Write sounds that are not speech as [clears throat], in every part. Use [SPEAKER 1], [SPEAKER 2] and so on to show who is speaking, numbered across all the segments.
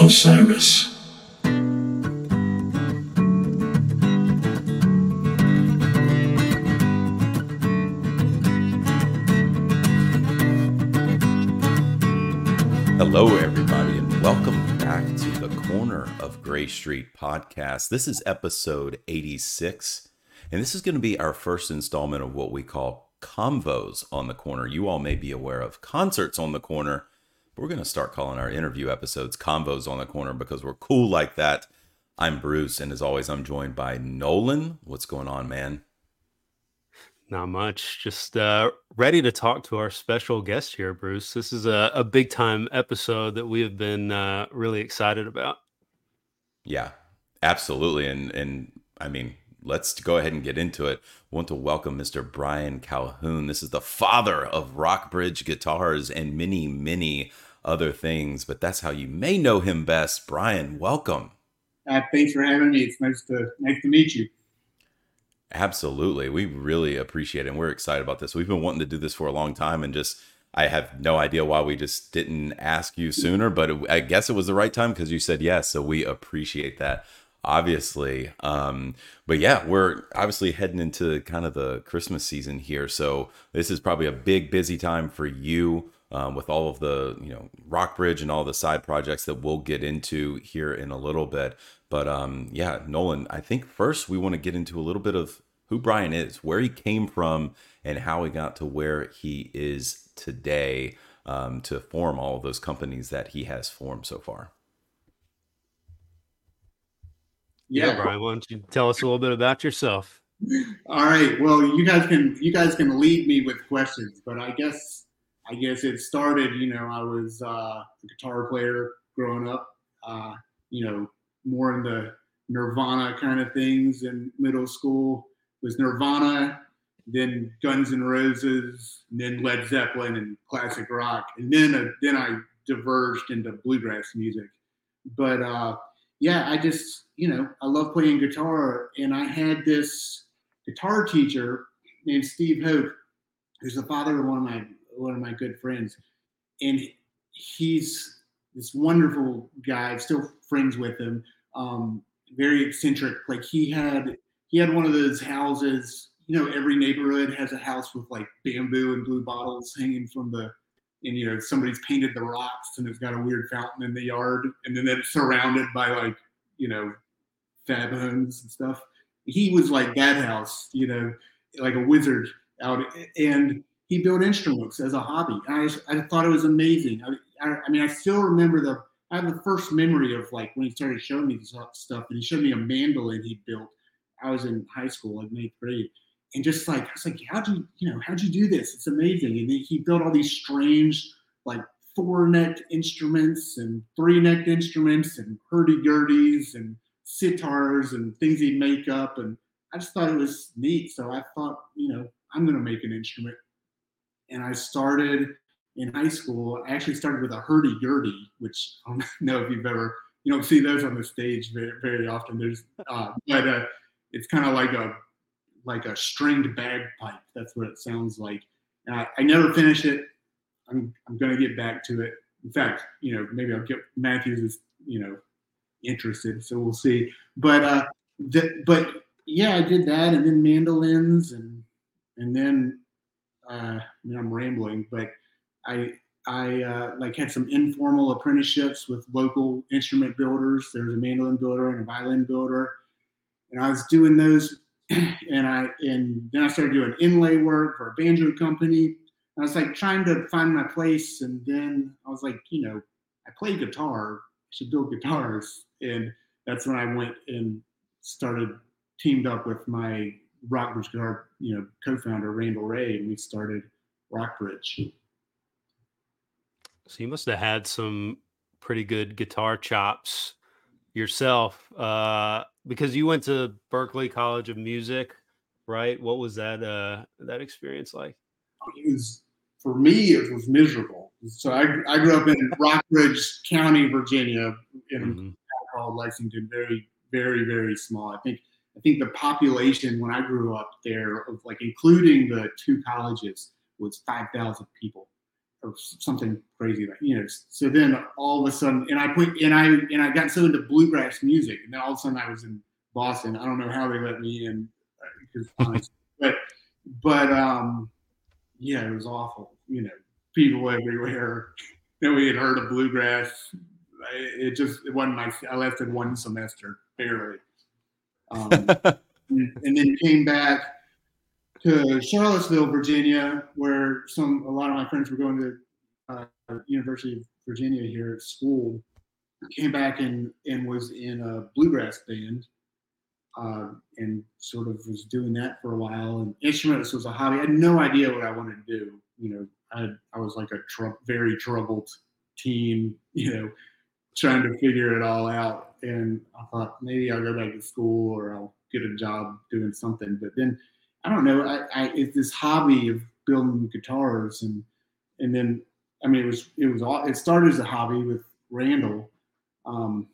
[SPEAKER 1] Osiris.
[SPEAKER 2] Hello, everybody, and welcome back to the Corner of Gray Street podcast. This is episode 86, and this is going to be our first installment of what we call convos on the corner. You all may be aware of concerts on the corner, we're going to start calling our interview episodes convos on the corner because we're cool like that. I'm Bruce, and as always, I'm joined by Nolan. What's going on, man?
[SPEAKER 3] Not much. Just uh, ready to talk to our special guest here, Bruce. This is a, a big time episode that we have been uh, really excited about.
[SPEAKER 2] Yeah, absolutely. And and I mean, let's go ahead and get into it. I want to welcome Mr. Brian Calhoun. This is the father of Rockbridge guitars and many, many other things, but that's how you may know him best. Brian, welcome.
[SPEAKER 4] Uh, thanks for having me. It's nice to nice to meet you.
[SPEAKER 2] Absolutely. We really appreciate it. And we're excited about this. We've been wanting to do this for a long time and just, I have no idea why we just didn't ask you sooner, but it, I guess it was the right time because you said yes. So we appreciate that, obviously. Um, but yeah, we're obviously heading into kind of the Christmas season here. So this is probably a big, busy time for you. Um, with all of the you know Rockbridge and all the side projects that we'll get into here in a little bit. But um, yeah, Nolan, I think first we want to get into a little bit of who Brian is, where he came from, and how he got to where he is today um, to form all of those companies that he has formed so far.
[SPEAKER 3] Yeah, yeah Brian, why don't you tell us a little bit about yourself?
[SPEAKER 4] All right. Well, you guys can you guys can lead me with questions, but I guess I guess it started. You know, I was uh, a guitar player growing up. Uh, you know, more in the Nirvana kind of things in middle school. It was Nirvana, then Guns N' Roses, then Led Zeppelin and classic rock, and then uh, then I diverged into bluegrass music. But uh, yeah, I just you know I love playing guitar, and I had this guitar teacher named Steve Hoke, who's the father of one of my one of my good friends, and he's this wonderful guy. I'm still friends with him. Um, very eccentric. Like he had he had one of those houses. You know, every neighborhood has a house with like bamboo and blue bottles hanging from the, and you know somebody's painted the rocks and it's got a weird fountain in the yard, and then it's surrounded by like you know fab homes and stuff. He was like that house, you know, like a wizard out, and he built instruments as a hobby. I, I thought it was amazing. I, I, I mean, I still remember the I have the first memory of like when he started showing me this stuff, and he showed me a mandolin he built. I was in high school, like eighth grade, and just like I was like, how'd you, you know, how'd you do this? It's amazing. And he built all these strange, like four-necked instruments and three-necked instruments and hurdy-gurdies and sitars and things he'd make up. And I just thought it was neat. So I thought, you know, I'm gonna make an instrument. And I started in high school, I actually started with a hurdy-gurdy, which I don't [laughs] know if you've ever, you don't see those on the stage very, very often. There's, uh, but uh, it's kind of like a, like a stringed bagpipe. That's what it sounds like. And I, I never finished it. I'm, I'm to get back to it. In fact, you know, maybe I'll get Matthews is, you know, interested, so we'll see. But, uh, the, but yeah, I did that, and then mandolins, and and then uh, I'm rambling, but I I uh, like had some informal apprenticeships with local instrument builders. There was a mandolin builder and a violin builder, and I was doing those. [clears throat] And I and then I started doing inlay work for a banjo company. I was like trying to find my place, and then I was like, you know, I play guitar. I should build guitars, and that's when I went and started teamed up with my Rockbridge guitar, you know, co-founder Randall Ray, and we started Rockbridge.
[SPEAKER 3] So you must have had some pretty good guitar chops yourself, uh, because you went to Berklee College of Music, right? What was that uh, that experience like?
[SPEAKER 4] It was for me. It was miserable. So I, I grew up in [laughs] Rockbridge County, Virginia, in mm-hmm. called Lexington. Very, very, very small. I think I think the population when I grew up there, of like including the two colleges, was five thousand people or something crazy like you know. So then all of a sudden, and I put and I and I got so into bluegrass music, and then all of a sudden I was in Boston. I don't know how they let me in because [laughs] uh, but but um yeah, it was awful. You know, people everywhere. [laughs] Know, we had heard of bluegrass. It just it wasn't my. I lasted one semester barely, um, and, [laughs] and then came back to Charlottesville, Virginia, where some a lot of my friends were going to uh, University of Virginia here at school. Came back and and was in a bluegrass band, uh, and sort of was doing that for a while. And instruments was a hobby. I had no idea what I wanted to do. You know, I I was like a tr- very troubled teen. You know, trying to figure it all out. And I thought maybe I'll go back to school or I'll get a job doing something. But then I don't know. I, I it's this hobby of building guitars and and then I mean it was it was all it started as a hobby with Randall, um,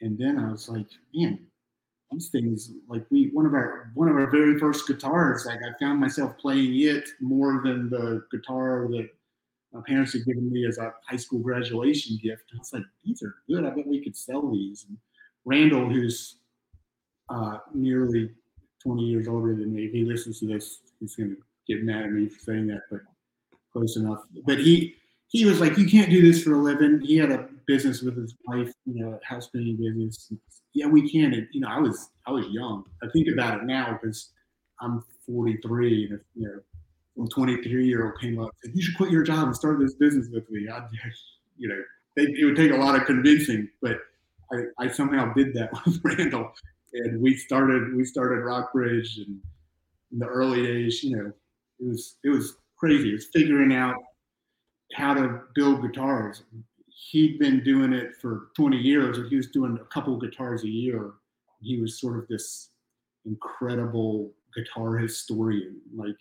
[SPEAKER 4] and then I was like, man, these things like we one of our one of our very first guitars like I found myself playing it more than the guitar that my parents had given me as a high school graduation gift. I was like, these are good. I bet we could sell these. And Randall, who's uh, nearly 20 years older than me. He listens to this, he's going to get mad at me for saying that, but close enough. But he he was like, "You can't do this for a living." He had a business with his wife, you know, house painting business. Yeah, we can. And you know, I was I was young. I think about it now because I'm 43, and if you know, some 23 year old came up and said, "You should quit your job and start this business with me," I'd, [laughs] you know, they, it would take a lot of convincing, but I, I somehow did that [laughs] with Randall and we started we started Rockbridge and in the early days, you know, it was it was crazy. It was figuring out how to build guitars. He'd been doing it for 20 years, and he was doing a couple guitars a year. He was sort of this incredible guitar historian. Like,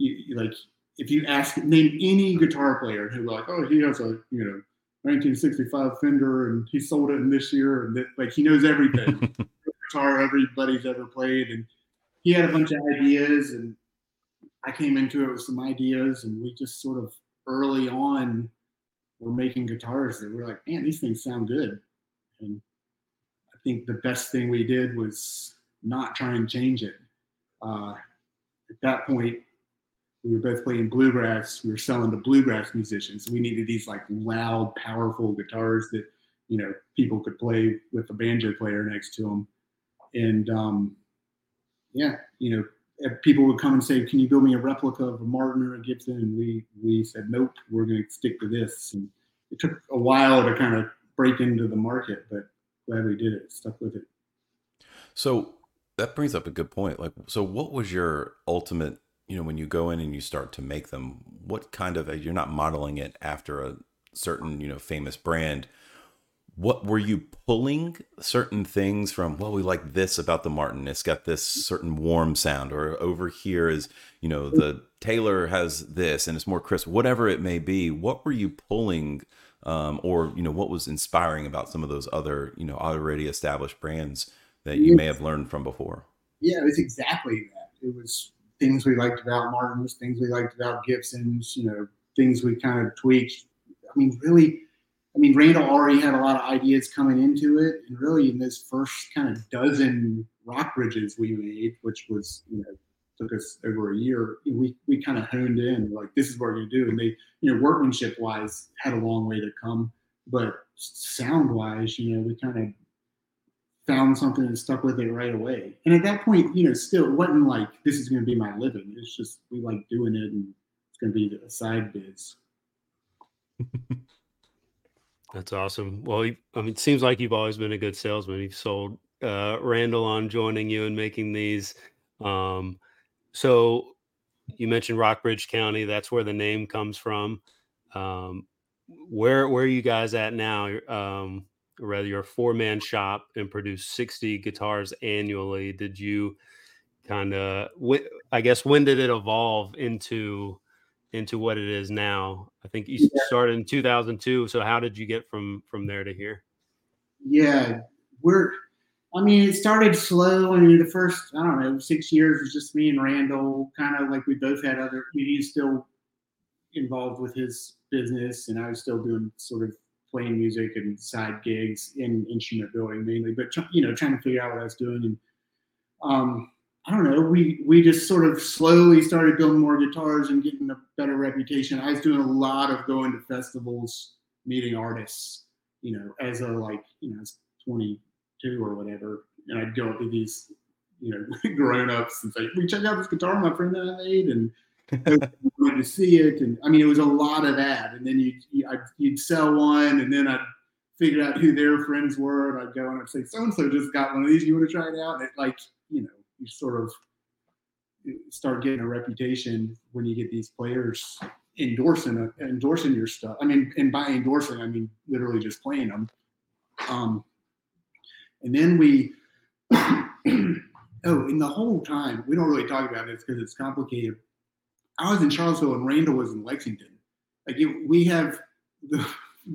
[SPEAKER 4] you, like if you ask name any guitar player who like, oh, he has a you know 1965 Fender and he sold it in this year, and that, like he knows everything. [laughs] guitar everybody's ever played. And he had a bunch of ideas, and I came into it with some ideas, and we just sort of early on were making guitars that we're like, man, these things sound good. And I think the best thing we did was not try and change it. Uh, at that point, we were both playing bluegrass. We were selling to bluegrass musicians. we needed these like loud, powerful guitars that you know people could play with a banjo player next to them and um, yeah, you know, people would come and say, "Can you build me a replica of a Martin or a Gibson?" And we we said, "Nope, we're going to stick to this." And it took a while to kind of break into the market, but glad we did it. Stuck with it.
[SPEAKER 2] So that brings up a good point. Like, so what was your ultimate? You know, when you go in and you start to make them, what kind of you're not modeling it after a certain you know famous brand. What were you pulling certain things from well we like this about the martin. It's got this certain warm sound or over here is you know the taylor has this and it's more crisp whatever it may be what were you pulling um, or you know what was inspiring about some of those other you know already established brands that you may have learned from before?
[SPEAKER 4] Yeah it was exactly that. It was things we liked about martins things we liked about gibsons you know things we kind of tweaked. I mean really I mean, Randall already had a lot of ideas coming into it, and really in this first kind of dozen rock bridges we made, which was you know took us over a year, we we kind of honed in like this is what we're gonna do, and they you know workmanship wise had a long way to come, but sound wise, you know, we kind of found something and stuck with it right away. And at that point, you know, still it wasn't like this is going to be my living. It's just we like doing it, and it's going to be the side biz. [laughs]
[SPEAKER 3] That's awesome. Well, I mean, it seems like you've always been a good salesman. You've sold uh, Randall on joining you and making these. Um, so you mentioned Rockbridge County. That's where the name comes from. Um, where where are you guys at now? Um, rather, you're a four man shop and produce 60 guitars annually. Did you kind of, I guess, when did it evolve into into what it is now. I think you yeah. started in 2002. So how did you get from from there to here?
[SPEAKER 4] Yeah, we're. I mean, it started slow. I mean, the first I don't know six years was just me and Randall. Kind of like we both had other. We still involved with his business, and I was still doing sort of playing music and side gigs in instrument building mainly, but you know, trying to figure out what I was doing. And um, I don't know, we we just sort of slowly started building more guitars and getting a better reputation. I was doing a lot of going to festivals, meeting artists, you know, as a like, you know, as 22 or whatever, and I'd go up to these, you know, [laughs] grown ups and say, "We check out this guitar my friend and I made," and [laughs] wanted to see it. And I mean, it was a lot of that. And then you'd, you'd sell one, and then I'd figure out who their friends were, and I'd go and I'd say, "So and so just got one of these. You want to try it out?" And it, like, you know, you sort of start getting a reputation when you get these players endorsing endorsing your stuff. I mean, and by endorsing, I mean literally just playing them. Um, and then we, [clears throat] oh, and the whole time we don't really talk about this because it's complicated. I was in Charlottesville and Randall was in Lexington. Like it, we have the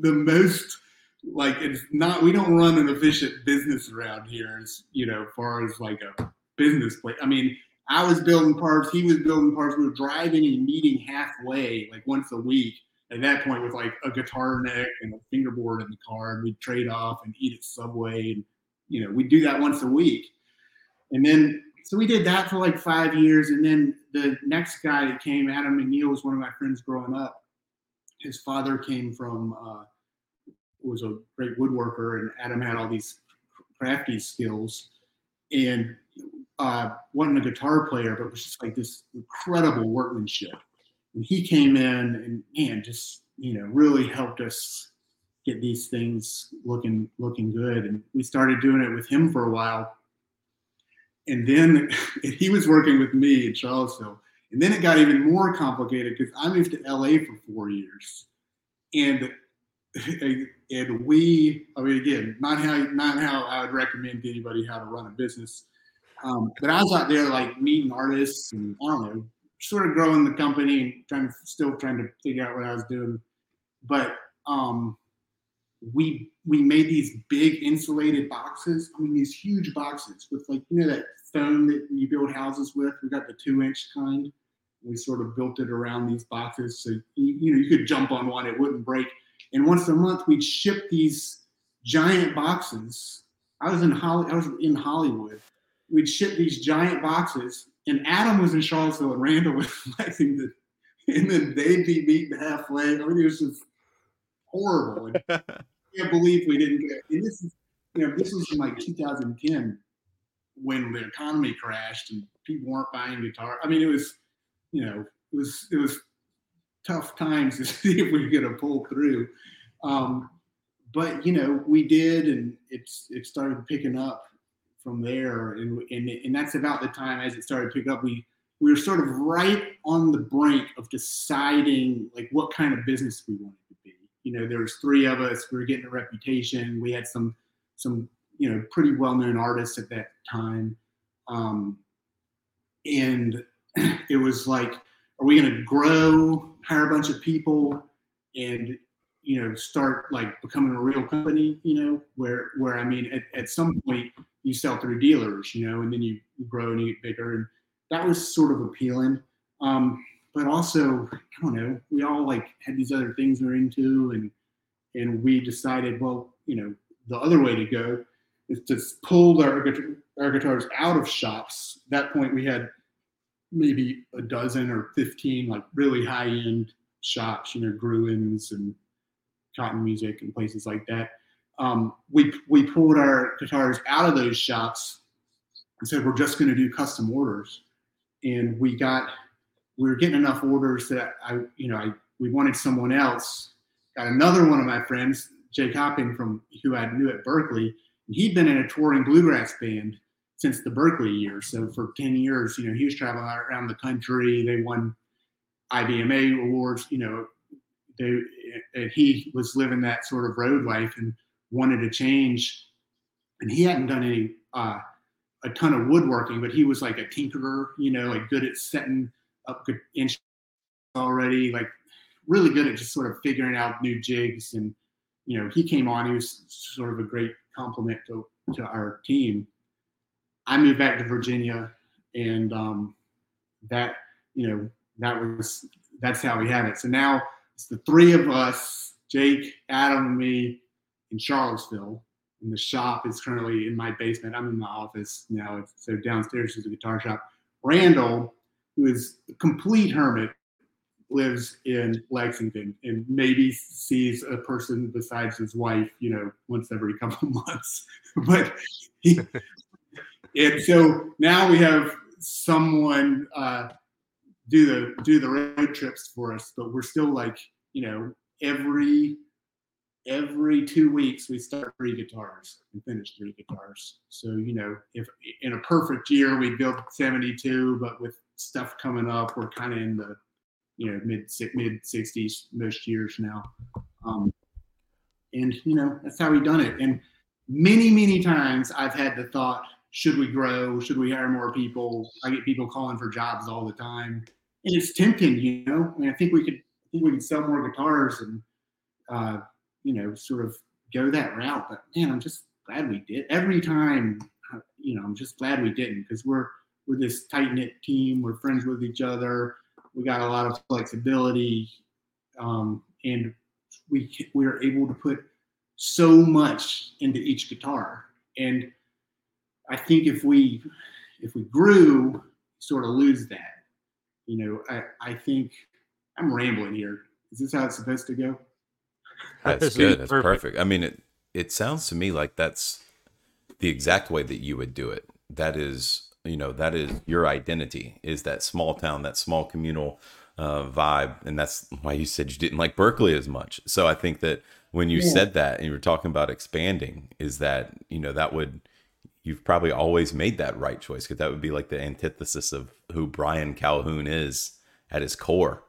[SPEAKER 4] the most like it's not we don't run an efficient business around here as you know, far as like a business place. I mean, I was building parts, he was building parts. We were driving and meeting halfway, like once a week. At that point, with like a guitar neck and a fingerboard in the car, and we'd trade off and eat at Subway, and you know, we'd do that once a week. And then so we did that for like five years, and then the next guy that came, Adam McNeil, was one of my friends growing up. His father came from uh, was a great woodworker, and Adam had all these crafty skills, and uh, wasn't a guitar player, but was just like this incredible workmanship. And he came in and man, just you know, really helped us get these things looking looking good. And we started doing it with him for a while and then [laughs] he was working with me in Charlottesville. And then it got even more complicated because I moved to LA for four years. And [laughs] and we, I mean, again, not how not how I would recommend to anybody how to run a business. Um, but I was out there like meeting artists and I don't know, sort of growing the company and trying to still trying to figure out what I was doing. But um, we we made these big insulated boxes. I mean, these huge boxes with like you know that foam that you build houses with. We got the two inch kind. We sort of built it around these boxes so you, you know you could jump on one, it wouldn't break. And once a month, we'd ship these giant boxes. I was in Holly, I was in Hollywood. We'd ship these giant boxes, and Adam was in Charlottesville and Randall was [laughs] in and then they'd be meeting halfway. I mean, it was just horrible. [laughs] Can't believe we didn't get. And this is, you know, this was in like 2010 when the economy crashed and people weren't buying guitar. I mean, it was, you know, it was it was tough times [laughs] to see if we were going to pull through. Um, but you know, we did, and it's it started picking up from there, and and and that's about the time as it started to pick up. We we were sort of right on the brink of deciding like what kind of business we wanted. You know, there was three of us. We were getting a reputation. We had some some you know pretty well known artists at that time, um, and [clears throat] it was like, are we going to grow, hire a bunch of people, and you know start like becoming a real company? You know, where where I mean, at, at some point you sell through dealers, you know, and then you grow and you get bigger, and that was sort of appealing. Um, but also, I don't know, we all like had these other things we're into, and and we decided, well, you know, the other way to go is to pull our, our guitars out of shops. At that point, we had maybe a dozen or 15 like really high end shops, you know, Gruhn's and Cotton Music and places like that. Um, we, we pulled our guitars out of those shops and said, we're just going to do custom orders. And we got, we were getting enough orders that I, you know, I, we wanted someone else. Got another one of my friends, Jake Hopping from who I knew at Berklee he'd been in a touring bluegrass band since the Berklee years. So for 10 years, you know, he was traveling around the country. They won IBMA awards, you know, they, and he was living that sort of road life and wanted to change. And he hadn't done any, uh, a ton of woodworking, but he was like a tinkerer, you know, like good at setting up good inch already, like really good at just sort of figuring out new jigs. And, you know, he came on, he was sort of a great compliment to, to our team. I moved back to Virginia, and um, that you know that was that's how we had it. So now it's the three of us, Jake, Adam, and me in Charlottesville. And the shop is currently in my basement. I'm in my office now. So downstairs is a guitar shop. Randall, who is a complete hermit, lives in Lexington and maybe sees a person besides his wife, you know, once every [laughs] couple months. [laughs] but he, [laughs] and so now we have someone uh, do the do the road trips for us, but we're still like, you know, every every two weeks we start three guitars and finish three guitars. So, you know, if in a perfect year we build 72, but with stuff coming up, we're kind of in the you know mid mid 60s most years now. Um, and you know that's how we done it. And many many times I've had the thought, should we grow? Should we hire more people? I get people calling for jobs all the time, and it's tempting. You know, I mean, I think we could I think we could sell more guitars and uh, you know sort of go that route. But man, I'm just glad we did. Every time, you know, I'm just glad we didn't because we're we're this tight knit team. We're friends with each other. We got a lot of flexibility, um, and we we are able to put so much into each guitar. And I think if we if we grew, sort of lose that. You know, I, I think I'm rambling here. Is this how it's supposed to go?
[SPEAKER 2] That's good. That's perfect. perfect. I mean, it it sounds to me like that's the exact way that you would do it. That is you know that is your identity is that small town that small communal uh, vibe. And that's why you said you didn't like berklee as much. So i think that when you yeah. said that and you were talking about expanding is that you know that would you've probably always made that right choice because that would be like the antithesis of who brian calhoun is at his core.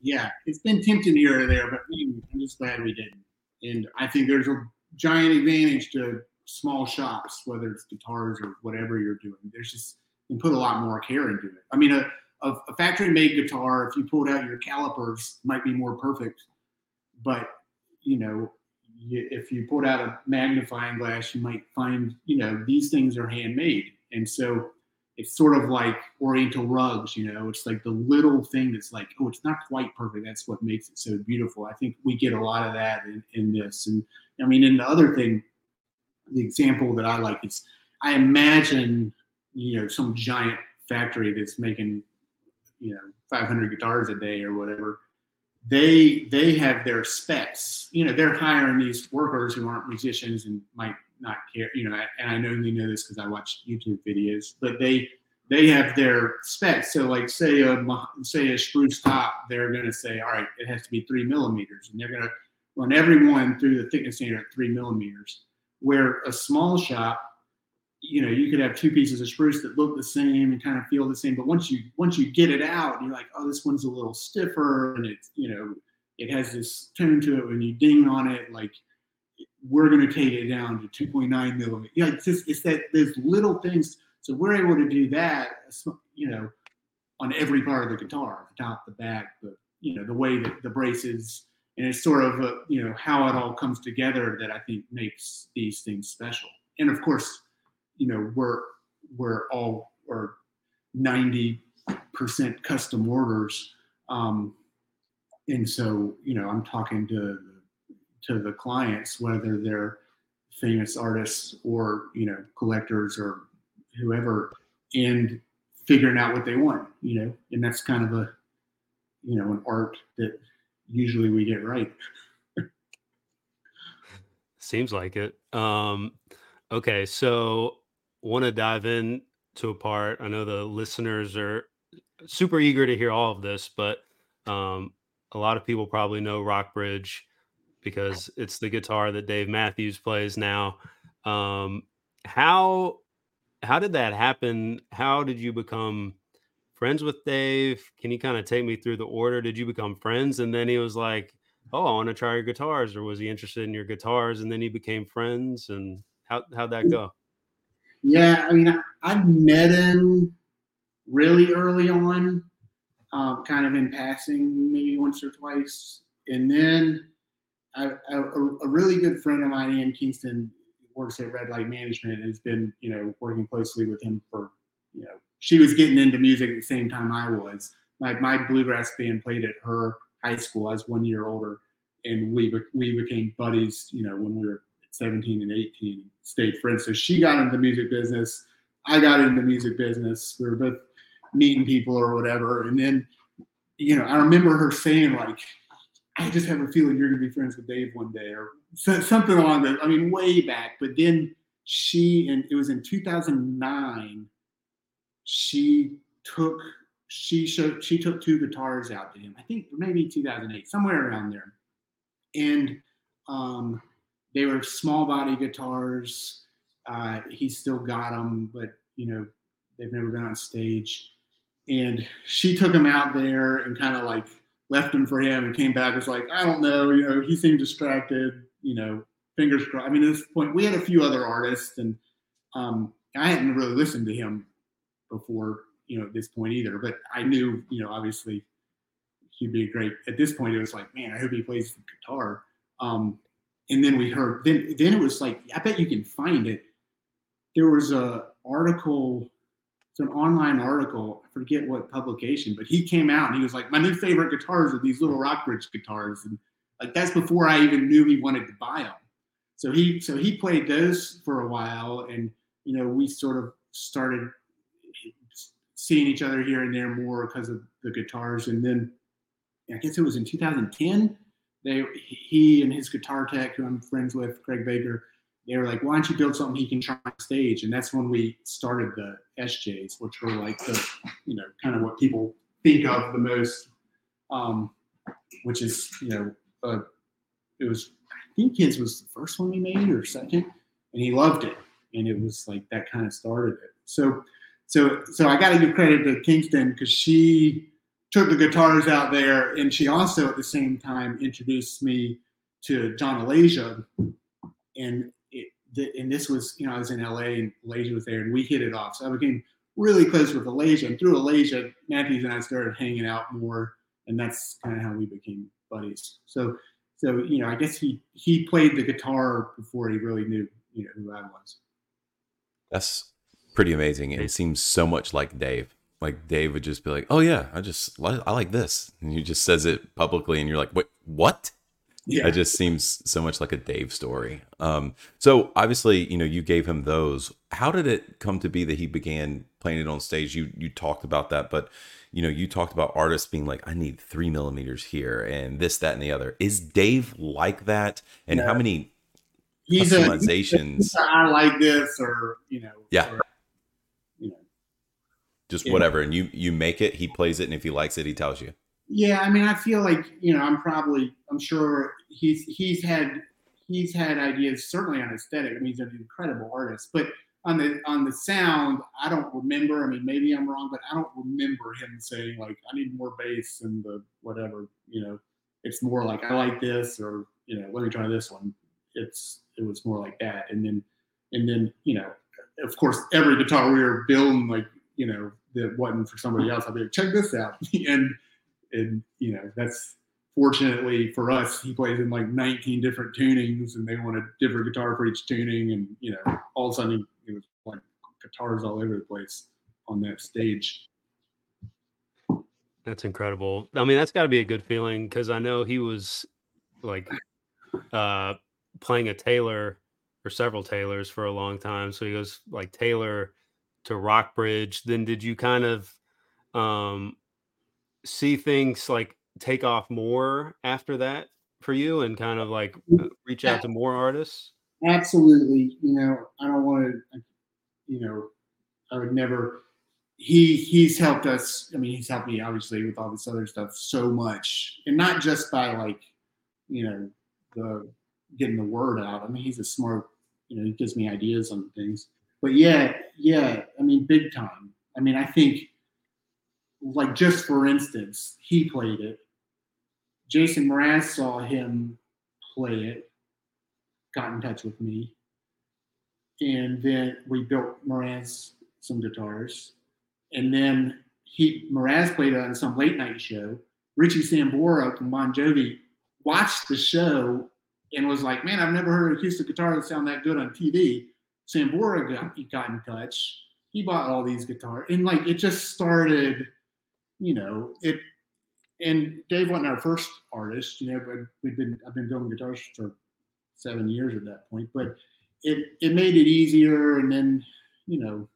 [SPEAKER 4] Yeah it's been tempting here or there but i'm just glad we didn't. And i think there's a giant advantage to small shops, whether it's guitars or whatever you're doing. There's just you put a lot more care into it. I mean, a, a, a factory made guitar, if you pulled out your calipers, might be more perfect. But you know, you, if you pulled out a magnifying glass, you might find you know these things are handmade, and so it's sort of like Oriental rugs. You know, it's like the little thing that's like, oh, it's not quite perfect. That's what makes it so beautiful. I think we get a lot of that in, in this, and I mean, and the other thing the example that I like is I imagine you know some giant factory that's making you know 500 guitars a day or whatever. They they have their specs. You know they're hiring these workers who aren't musicians and might not care you know and i know you know this because i watch youtube videos but they they have their specs. So like say a say a spruce top they're going to say all right it has to be three millimeters and they're going to run everyone through the thickness standard at three millimeters where a small shop you know you could have two pieces of spruce that look the same and kind of feel the same but once you once you get it out you're like oh this one's a little stiffer and it's you know it has this tone to it when you ding on it like we're going to take it down to 2.9 millimeter. Yeah it's just it's that there's little things. So we're able to do that you know on every part of the guitar the top the back the you know the way that the braces and it's sort of a, you know how it all comes together that I think makes these things special. And of course, you know we're we're all or ninety percent custom orders, um, and so you know I'm talking to to the clients whether they're famous artists or you know collectors or whoever, and figuring out what they want. You know, and that's kind of a you know an art that usually we get right.
[SPEAKER 3] Seems like it. Um, okay, so want to dive in to a part. I know the listeners are super eager to hear all of this, but um, a lot of people probably know Rockbridge because it's the guitar that Dave Matthews plays now. Um, how how did that happen? How did you become friends with Dave. Can you kind of take me through the order? Did you become friends? And then he was like, Oh, I want to try your guitars, or was he interested in your guitars? And then he became friends. And how how'd that go?
[SPEAKER 4] Yeah, I mean, I, I met him really early on, um, kind of in passing, maybe once or twice. And then I, a, a really good friend of mine, Ian Kingston, works at Red Light Management, and has been, you know, working closely with him for, you know, she was getting into music at the same time I was. my my bluegrass band played at her high school. I was one year older, and we we became buddies. You know, when we were 17 and 18, stayed friends. So she got into the music business. I got into the music business. We were both meeting people or whatever, and then you know, I remember her saying like, "I just have a feeling you're gonna be friends with Dave one day," or something along that. I mean, way back. But then she, and it was in 2009. She took she showed she took two guitars out to him. I think maybe 2008, somewhere around there, and um, they were small body guitars. Uh, he still got them, but you know they've never been on stage. And she took him out there and kind of like left him for him and came back was like, I don't know, you know, he seemed distracted, you know, fingers crossed. I mean, at this point, we had a few other artists, and um, I hadn't really listened to him before you know, this point either. But I knew, you know, obviously he'd be great. At this point, it was like, man, I hope he plays the guitar. Um, and then we heard, then then it was like, I bet you can find it. There was a article, it's an online article. I forget what publication, but he came out and he was like, my new favorite guitars are these little Rockbridge guitars, and like that's before I even knew he wanted to buy them. So he so he played those for a while, and you know we sort of started seeing each other here and there more because of the guitars. And then I guess it was in 2010. They he and his guitar tech, who I'm friends with, Craig Baker, they were like, "Why don't you build something he can try on stage?" And that's when we started the SJs, which were like the, you know, kind of what people think of the most, um, which is you know, uh, it was I think his was the first one we made or second, and he loved it, and it was like that kind of started it. So so so I got to give credit to Kingston because she took the guitars out there, and she also at the same time introduced me to John Alagia, and it, and this was you know I was in LA and Alagia was there, and we hit it off. So I became really close with Alagia, and through Alagia, Matthews and I started hanging out more, and that's kind of how we became buddies. So so you know I guess he he played the guitar before he really knew you know who I was.
[SPEAKER 2] That's pretty amazing. And it seems so much like Dave. Like Dave would just be like, "Oh yeah, I just I like this," and he just says it publicly, and you're like, "Wait, what?" Yeah. It just seems so much like a Dave story. Um, so obviously, you know, you gave him those. How did it come to be that he began playing it on stage? You you talked about that, but you know, you talked about artists being like, I need three millimeters here and this, that, and the other. Is Dave like that? And how many
[SPEAKER 4] he's customizations? A, he's a, I like this, or you know,
[SPEAKER 2] yeah. Or, just yeah. whatever and you you make it he plays it and if he likes it he tells you.
[SPEAKER 4] Yeah i mean i feel like you know i'm probably i'm sure he's he's had he's had ideas certainly on aesthetic. I mean he's an incredible artist but on the on the sound i don't remember. I mean maybe i'm wrong but i don't remember him saying like i need more bass and the whatever you know? It's more like i like this or you know let me try this one. It's it was more like that and then and then you know of course every guitar we were building like you know, that wasn't for somebody else, I'd be like, check this out. [laughs] and and you know, that's fortunately for us, he plays in like 19 different tunings and they want a different guitar for each tuning. And you know, all of a sudden it was like guitars all over the place on that stage.
[SPEAKER 3] That's incredible. I mean, that's got to be a good feeling because I know he was like uh, playing a Taylor or several Taylors for a long time. So he goes like Taylor to Rockbridge, then did you kind of um, see things like take off more after that for you and kind of like uh, reach out to more artists?
[SPEAKER 4] Absolutely. You know, I don't want to, you know, I would never. He he's helped us. I mean, he's helped me obviously with all this other stuff so much, and not just by like, you know, the getting the word out. I mean, he's a smart. You know, he gives me ideas on things but yeah, yeah, I mean, big time. I mean, I think, like, just for instance, he played it. Jason Mraz saw him play it, got in touch with me, and then we built Mraz some guitars, and then he Mraz played it on some late night show. Richie Sambora from Bon Jovi watched the show and was like, "Man, I've never heard acoustic guitar that sound that good on TV." Sambora got, he got in touch. He bought all these guitars, and like it just started. you know, it. And Dave wasn't our first artist, you know, but we've been I've been building guitars for seven years at that point, but it it made it easier, and then you know,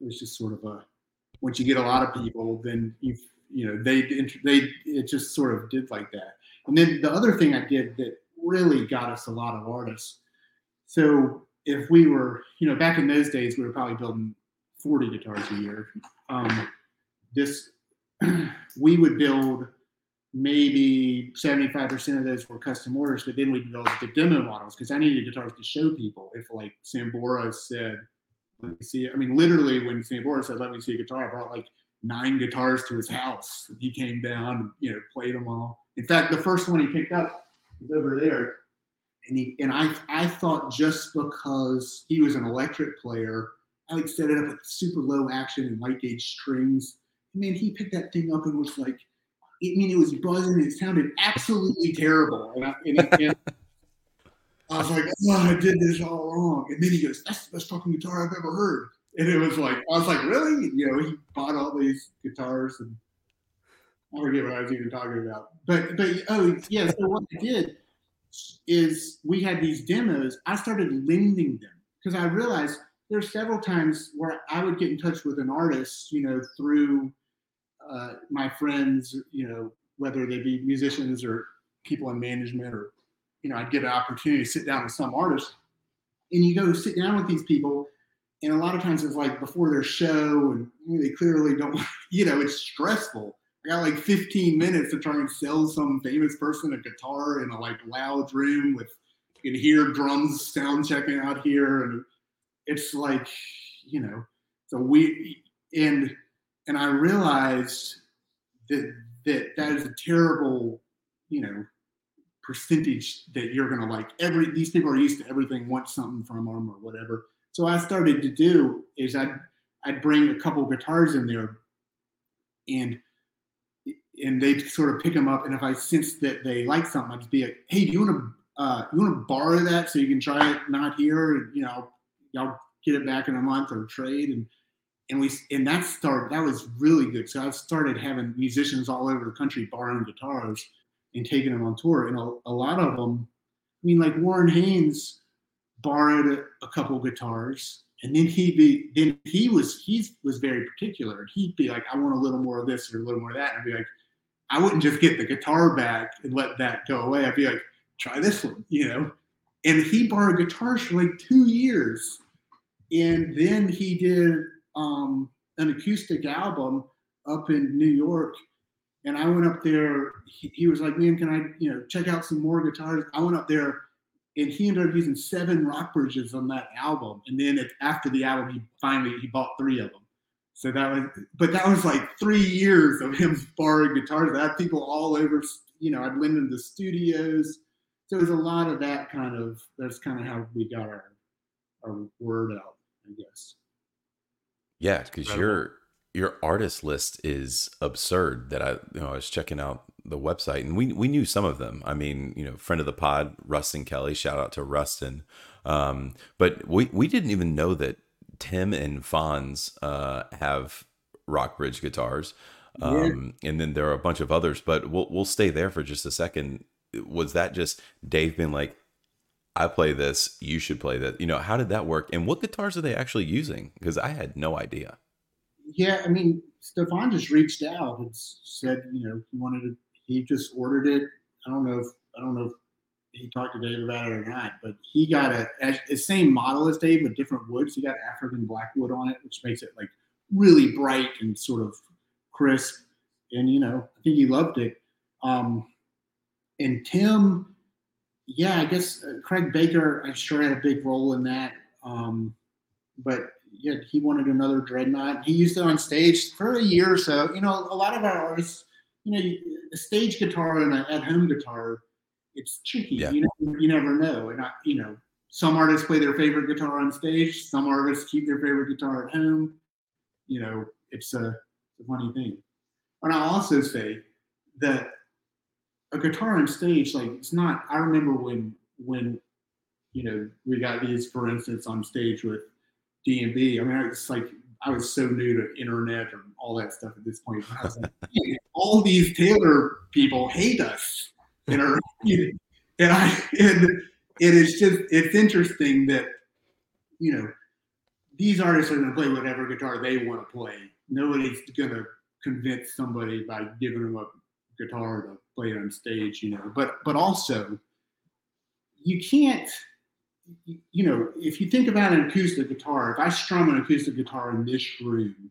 [SPEAKER 4] it was just sort of a once you get a lot of people, then you you know they they it just sort of did like that. And then the other thing I did that really got us a lot of artists. So if we were, you know, back in those days, we were probably building 40 guitars a year. Um, this [clears throat] we would build maybe 75% of those were custom orders, but then we'd build the demo models because I needed guitars to show people. If like Sambora said, let me see, I mean, literally when Sambora said, let me see a guitar, I brought like nine guitars to his house. He came down, you know, played them all. In fact, the first one he picked up was over there. And he and I I thought just because he was an electric player, I like set it up with super low action and light gauge strings. I mean, he picked that thing up and was like, I mean, it was buzzing. It sounded absolutely terrible. And I, and, and [laughs] I was like, oh, I did this all wrong. And then he goes, that's the best fucking guitar I've ever heard. And it was like, I was like, really? You know, he bought all these guitars and I forget what I was even talking about. But, but oh, yeah. So what I did is we had these demos. I started lending them because I realized there's several times where I would get in touch with an artist, you know, through uh, my friends, you know, whether they be musicians or people in management, or you know, I'd get an opportunity to sit down with some artist, and you go sit down with these people, and a lot of times it's like before their show, and they clearly don't, [laughs] you know, it's stressful. I got like 15 minutes to try and sell some famous person a guitar in a like loud room with you can hear drums sound checking out here, and it's like, you know, so we and and I realized that that that is a terrible, you know, percentage that you're gonna like. Every these people are used to everything, want something from them or whatever. So I started to do is I'd I'd bring a couple guitars in there, and and they sort of pick them up. And if I sense that they like something, I'd just be like, "Hey, do you want to uh, you want to borrow that so you can try it not here? You know, y'all get it back in a month or trade." And and we and that started that was really good. So I started having musicians all over the country borrowing guitars and taking them on tour, and a, a lot of them. I mean, like Warren Haynes borrowed a, a couple guitars, and then he'd be then he was he was very particular. He'd be like, "I want a little more of this or a little more of that," and I'd be like, "I wouldn't just get the guitar back and let that go away. I'd be like, try this one," you know. And he borrowed guitars for like two years, and then he did um, an acoustic album up in New York. And I went up there. He, he, was like, "Man, can I, you know, check out some more guitars?" I went up there, and he ended up using seven Rockbridges on that album. And then after the album, he finally he bought three of them. So that was, but that was like three years of him borrowing guitars. I had people all over. You know, I'd lend them the studios. So it was a lot of that kind of. That's kind of how we got our our word out, I guess.
[SPEAKER 2] Yeah, because your your artist list is absurd. That I you know I was checking out the website and we we knew some of them. I mean, you know, friend of the pod, Ruston Kelly. Shout out to Ruston. Um, but we we didn't even know that Tim and Fonz uh, have Rockbridge guitars. Um, yeah. and then there are a bunch of others, but we'll we'll stay there for just a second. Was that just Dave being like, I play this, you should play that. You know, how did that work? And what guitars are they actually using? Because I had no idea.
[SPEAKER 4] Yeah, I mean, Stefan just reached out and said, you know, he wanted to, he just ordered it. I don't know if, I don't know if he talked to Dave about it or not, but he got a, the same model as Dave, but different woods. He got African blackwood on it, which makes it like really bright and sort of crisp. And, you know, I think he loved it. Um, and Tim, yeah, I guess uh, Craig Baker, I'm sure had a big role in that. Um, but yeah, he wanted another dreadnought. He used it on stage for a year or so. You know, a lot of our artists, you know, a stage guitar and an at-home guitar, it's tricky. Yeah. You know, you never know. And I, you know, some artists play their favorite guitar on stage. Some artists keep their favorite guitar at home. You know, it's a, a funny thing. And I'll also say that a guitar on stage, like it's not. I remember when when you know we got these, for instance, on stage with DMB. I mean, it's like I was so new to internet and all that stuff at this point. I was like, [laughs] all these Taylor people hate us, and are and I and it is just it's interesting that you know these artists are going to play whatever guitar they want to play. Nobody's going to convince somebody by giving them a guitar to play on stage, you know. But but also, you can't, you know, if you think about an acoustic guitar, if I strum an acoustic guitar in this room,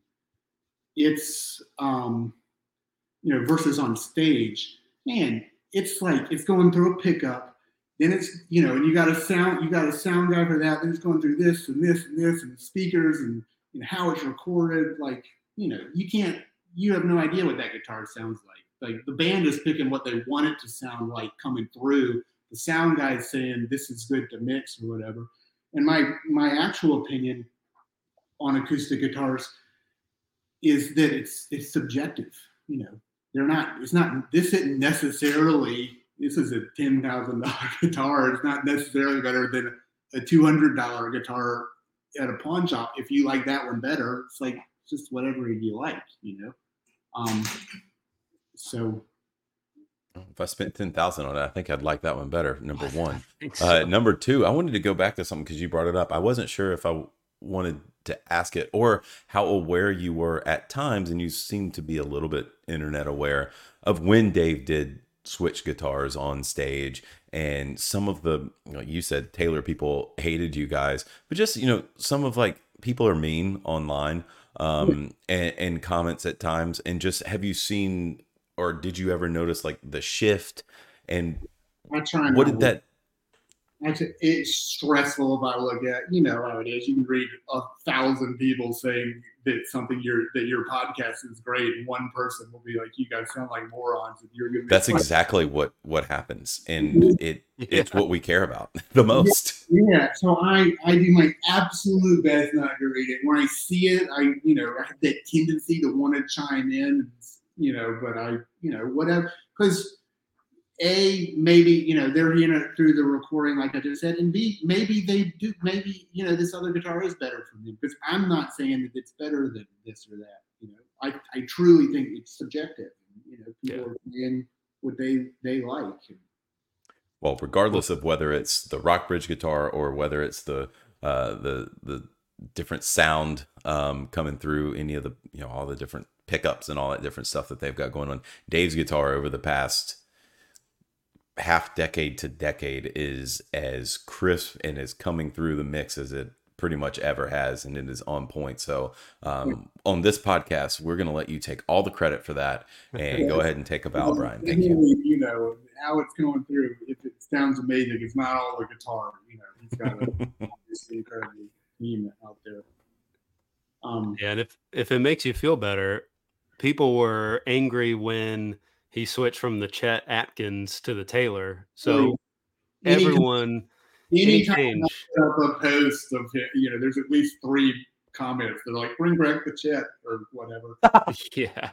[SPEAKER 4] it's um, you know, versus on stage, man, it's like it's going through a pickup then it's you know, and you got a sound, you got a sound guy for that. Then it's going through this and this and this and speakers and how it's recorded. Like you know, you can't, you have no idea what that guitar sounds like. Like the band is picking what they want it to sound like coming through. The sound guy's saying this is good to mix or whatever. And my my actual opinion on acoustic guitars is that it's it's subjective. You know, they're not. It's not. This isn't necessarily this is a ten thousand dollar [laughs] guitar. It's not necessarily better than a two hundred dollar guitar at a pawn shop. If you like that one better, it's like just whatever you like, you know. Um, so
[SPEAKER 2] if I spent ten thousand on it, I think I'd like that one better. Number one. So. Uh, number two, I wanted to go back to something because you brought it up. I wasn't sure if I wanted to ask it or how aware you were at times, and you seem to be a little bit internet aware of when Dave did switch guitars on stage. And some of the you, know, you said taylor people hated you guys but just you know some of like people are mean online um and, and comments at times. And just have you seen or did you ever notice like the shift? And what did that
[SPEAKER 4] it's stressful if I look at, you know how it is. You can read a thousand people saying that something your that your podcast is great, and one person will be like, "You guys sound like morons." And you're gonna.
[SPEAKER 2] That's exactly what what happens, and it yeah. it's what we care about [laughs] the most.
[SPEAKER 4] Yeah. yeah. So I I do my absolute best not to read it. When I see it, I you know I have that tendency to want to chime in, you know, but I you know whatever because a maybe you know they're you know through the recording like i just said and b maybe they do maybe you know this other guitar is better for them because i'm not saying that it's better than this or that you know i, I truly think it's subjective you know people yeah. are playing what they they like
[SPEAKER 2] well regardless of whether it's the Rockbridge guitar or whether it's the uh the the different sound um coming through any of the you know all the different pickups and all that different stuff that they've got going on dave's guitar over the past half decade to decade is as crisp and as coming through the mix as it pretty much ever has and it is on point. So um, on this podcast we're going to let you take all the credit for that and go ahead and take a bow brian. thank you.
[SPEAKER 4] you know how it's going through if it sounds amazing it's not all the guitar you know he's got a [laughs] obviously incredible team out there.
[SPEAKER 3] Um, yeah and if if it makes you feel better people were angry when he switched from the Chet Atkins to the Taylor. So any, everyone,
[SPEAKER 4] anytime any up a post of you know, there's at least three comments. They're like, "Bring back the Chet" or whatever. [laughs] [laughs]
[SPEAKER 3] yeah.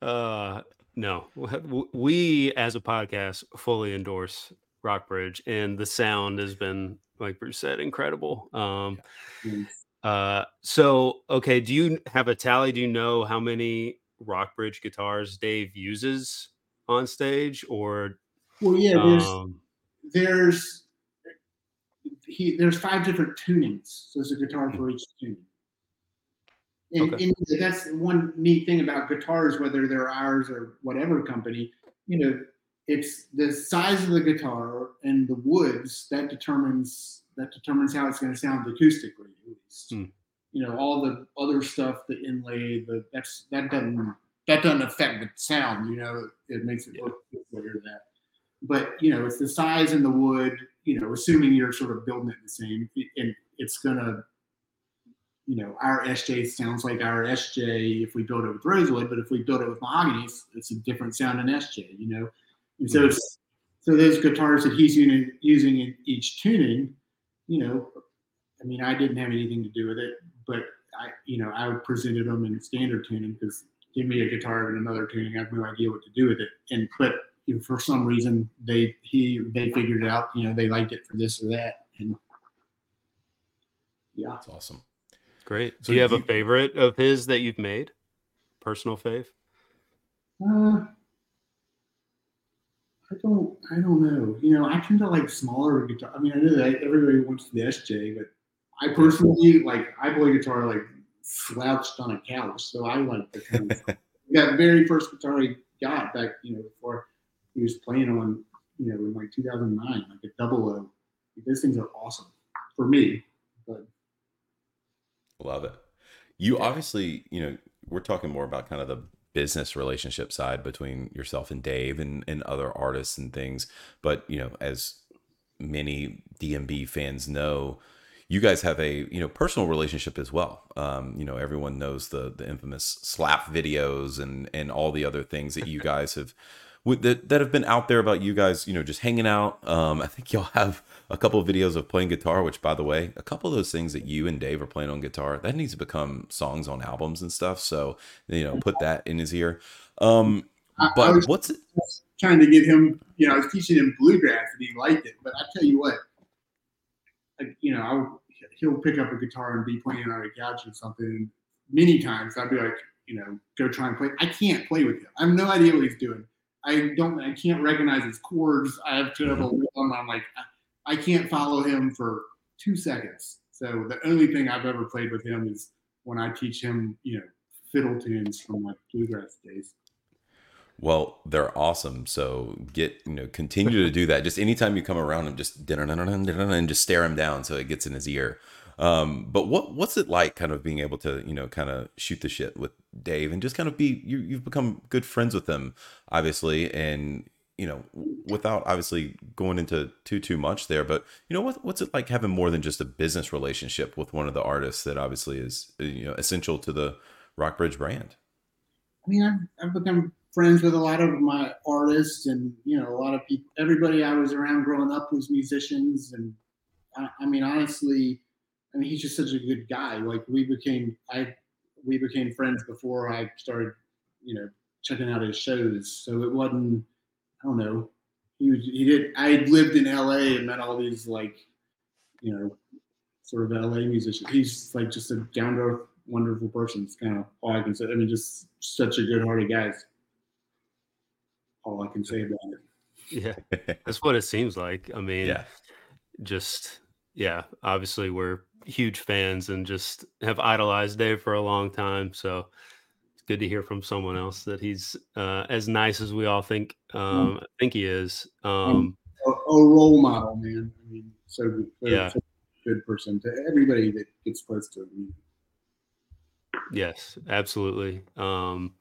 [SPEAKER 3] [laughs] uh, no, we as a podcast fully endorse Rockbridge, and the sound has been, like Bruce said, incredible. Um, uh, so okay, do you have a tally? Do you know how many Rockbridge guitars Dave uses on stage, or
[SPEAKER 4] well, yeah, there's um, there's he there's five different tunings, so there's a guitar for each tuning. And, okay. and, that's one neat thing about guitars, whether they're ours or whatever company. You know, it's the size of the guitar and the woods that determines that determines how it's going to sound acoustically, at least. Hmm you know all the other stuff, the inlay, the that's that doesn't that doesn't affect the sound. You know, it makes it look clear that. But you know, it's the size and the wood. You know, assuming you're sort of building it the same, and it's gonna, you know, our SJ sounds like our SJ if we build it with rosewood, but if we build it with mahogany, it's, it's a different sound than SJ. You know, and so mm-hmm. it's so those guitars that he's using, using in each tuning, you know, I mean, I didn't have anything to do with it but I, you know, I presented them in standard tuning because give me a guitar in another tuning, I have no idea what to do with it. And but you know, for some reason they he they figured it out. You know, they liked it for this or that, and
[SPEAKER 2] yeah, that's awesome.
[SPEAKER 3] Great.
[SPEAKER 2] So
[SPEAKER 3] Do you have
[SPEAKER 2] do
[SPEAKER 3] a favorite of his that you've made? Personal fave?
[SPEAKER 4] Uh, I don't. I don't know. You know, I tend to like smaller guitar. I mean, I know that everybody wants the SJ, but I personally like. I play guitar like slouched on a couch, so I like the kind of [laughs] that very first guitar I got back. You know, before he was playing on. You know, in like 2009, like a double O. Those things are awesome for me. But
[SPEAKER 2] Love it. You obviously, you know, we're talking more about kind of the business relationship side between yourself and Dave and, and other artists and things. But, you know, as many DMB fans know, you guys have a, you know, personal relationship as well. Um, you know, everyone knows the the infamous slap videos and and all the other things that you [laughs] guys have with that, that have been out there about you guys, you know, just hanging out. Um, I think y'all have a couple of videos of playing guitar, which by the way, a couple of those things that you and Dave are playing on guitar, that needs to become songs on albums and stuff. So, you know, put that in his ear. Um, but
[SPEAKER 4] was
[SPEAKER 2] what's it?
[SPEAKER 4] trying to get him, you know, I was teaching him bluegrass and he liked it. But I tell you what, you know, he'll pick up a guitar and be playing on a couch or something. Many times I'd be like, you know, go try and play. I can't play with him. I have no idea what he's doing. I don't. I can't recognize his chords. I have with [laughs] them. I'm like, I, I can't follow him for two seconds. So the only thing I've ever played with him is when I teach him, you know, fiddle tunes from my bluegrass days.
[SPEAKER 2] Well, they're awesome. So get, you know, continue to do that. Just anytime you come around and just and just stare him down so it gets in his ear. Um, but what what's it like kind of being able to, you know, kind of shoot the shit with Dave and just kind of be you you've become good friends with him, obviously, and you know, without obviously going into too too much there, but you know what what's it like having more than just a business relationship with one of the artists that obviously is you know essential to the Rockbridge brand?
[SPEAKER 4] I mean, I've, I've become friends with a lot of my artists, and you know, a lot of people. Everybody I was around growing up was musicians, and I, I mean, honestly, I mean, he's just such a good guy. Like we became, I, we became friends before I started, you know, checking out his shows. So it wasn't, I don't know. He was, he did. I lived in L.A. and met all these like, you know, sort of L.A. musicians. He's like just a down to earth, wonderful person. It's kind of all I can say. I mean, just such a good hearted guy. All I can say about it.
[SPEAKER 3] Yeah. [laughs] That's what it seems like. I mean,
[SPEAKER 2] Yeah.
[SPEAKER 3] just yeah, obviously we're huge fans and just have idolized Dave for a long time. So it's good to hear from someone else that he's uh, as nice as we all think um, think he is. Um,
[SPEAKER 4] A, a role model, man. I mean, so good.
[SPEAKER 3] Yeah.
[SPEAKER 4] so good person to everybody that gets close to him.
[SPEAKER 3] yes, absolutely. Um,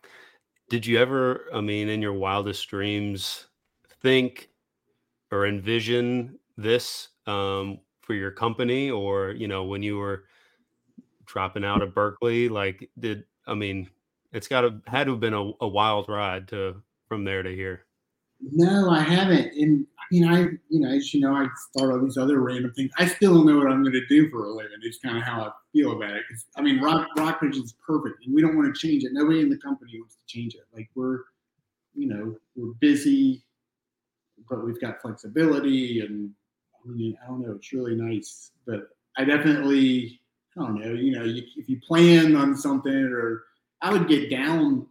[SPEAKER 3] did you ever, I mean, in your wildest dreams, think or envision this um, for your company, or you know, when you were dropping out of Berklee, like did I mean, it's got to had to have been a, a wild ride to from there to here.
[SPEAKER 4] No, I haven't. And I mean, I, you know, as you know, I start all these other random things. I still don't know what I'm going to do for a living. It's kind of how I feel about it. 'Cause, I mean, Rock Rockbridge is perfect, and we don't want to change it. Nobody in the company wants to change it. Like we're, you know, we're busy, but we've got flexibility, and I mean, I don't know. It's really nice, but I definitely, I don't know. You know, you, if you plan on something, or I would get down.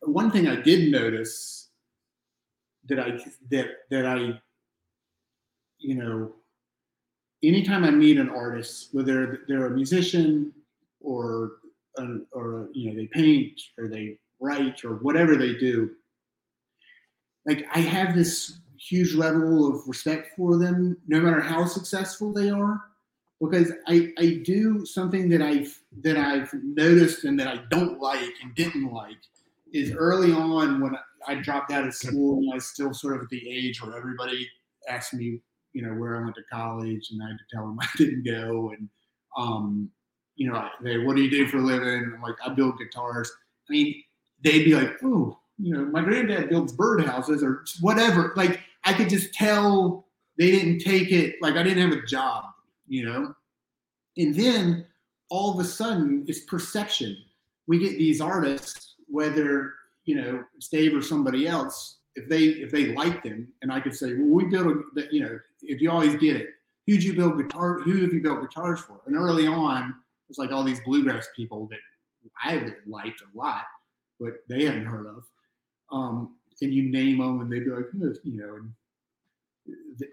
[SPEAKER 4] One thing I did notice that I that that I you know anytime I meet an artist whether they're a musician or or you know they paint or they write or whatever they do like I have this huge level of respect for them no matter how successful they are because I, I do something that I've that I've noticed and that I don't like and didn't like is early on when I dropped out of school and I was still sort of at the age where everybody asked me, you know, where I went to college and I had to tell them [laughs] I didn't go and um, you know, they what do you do for a living? And I'm like, I build guitars. I mean, they'd be like, oh, you know, my granddad builds birdhouses or whatever. Like I could just tell they didn't take it like I didn't have a job, you know. And then all of a sudden it's perception. We get these artists, whether you know it's Dave or somebody else, if they if they like them, and I could say, well, we build a, you know, if you always get it, who'd you build guitar? Who have you built guitars for? And early on, it's like all these bluegrass people that I liked a lot, but they hadn't heard of. Um, and you name them, and they'd be like, you know, and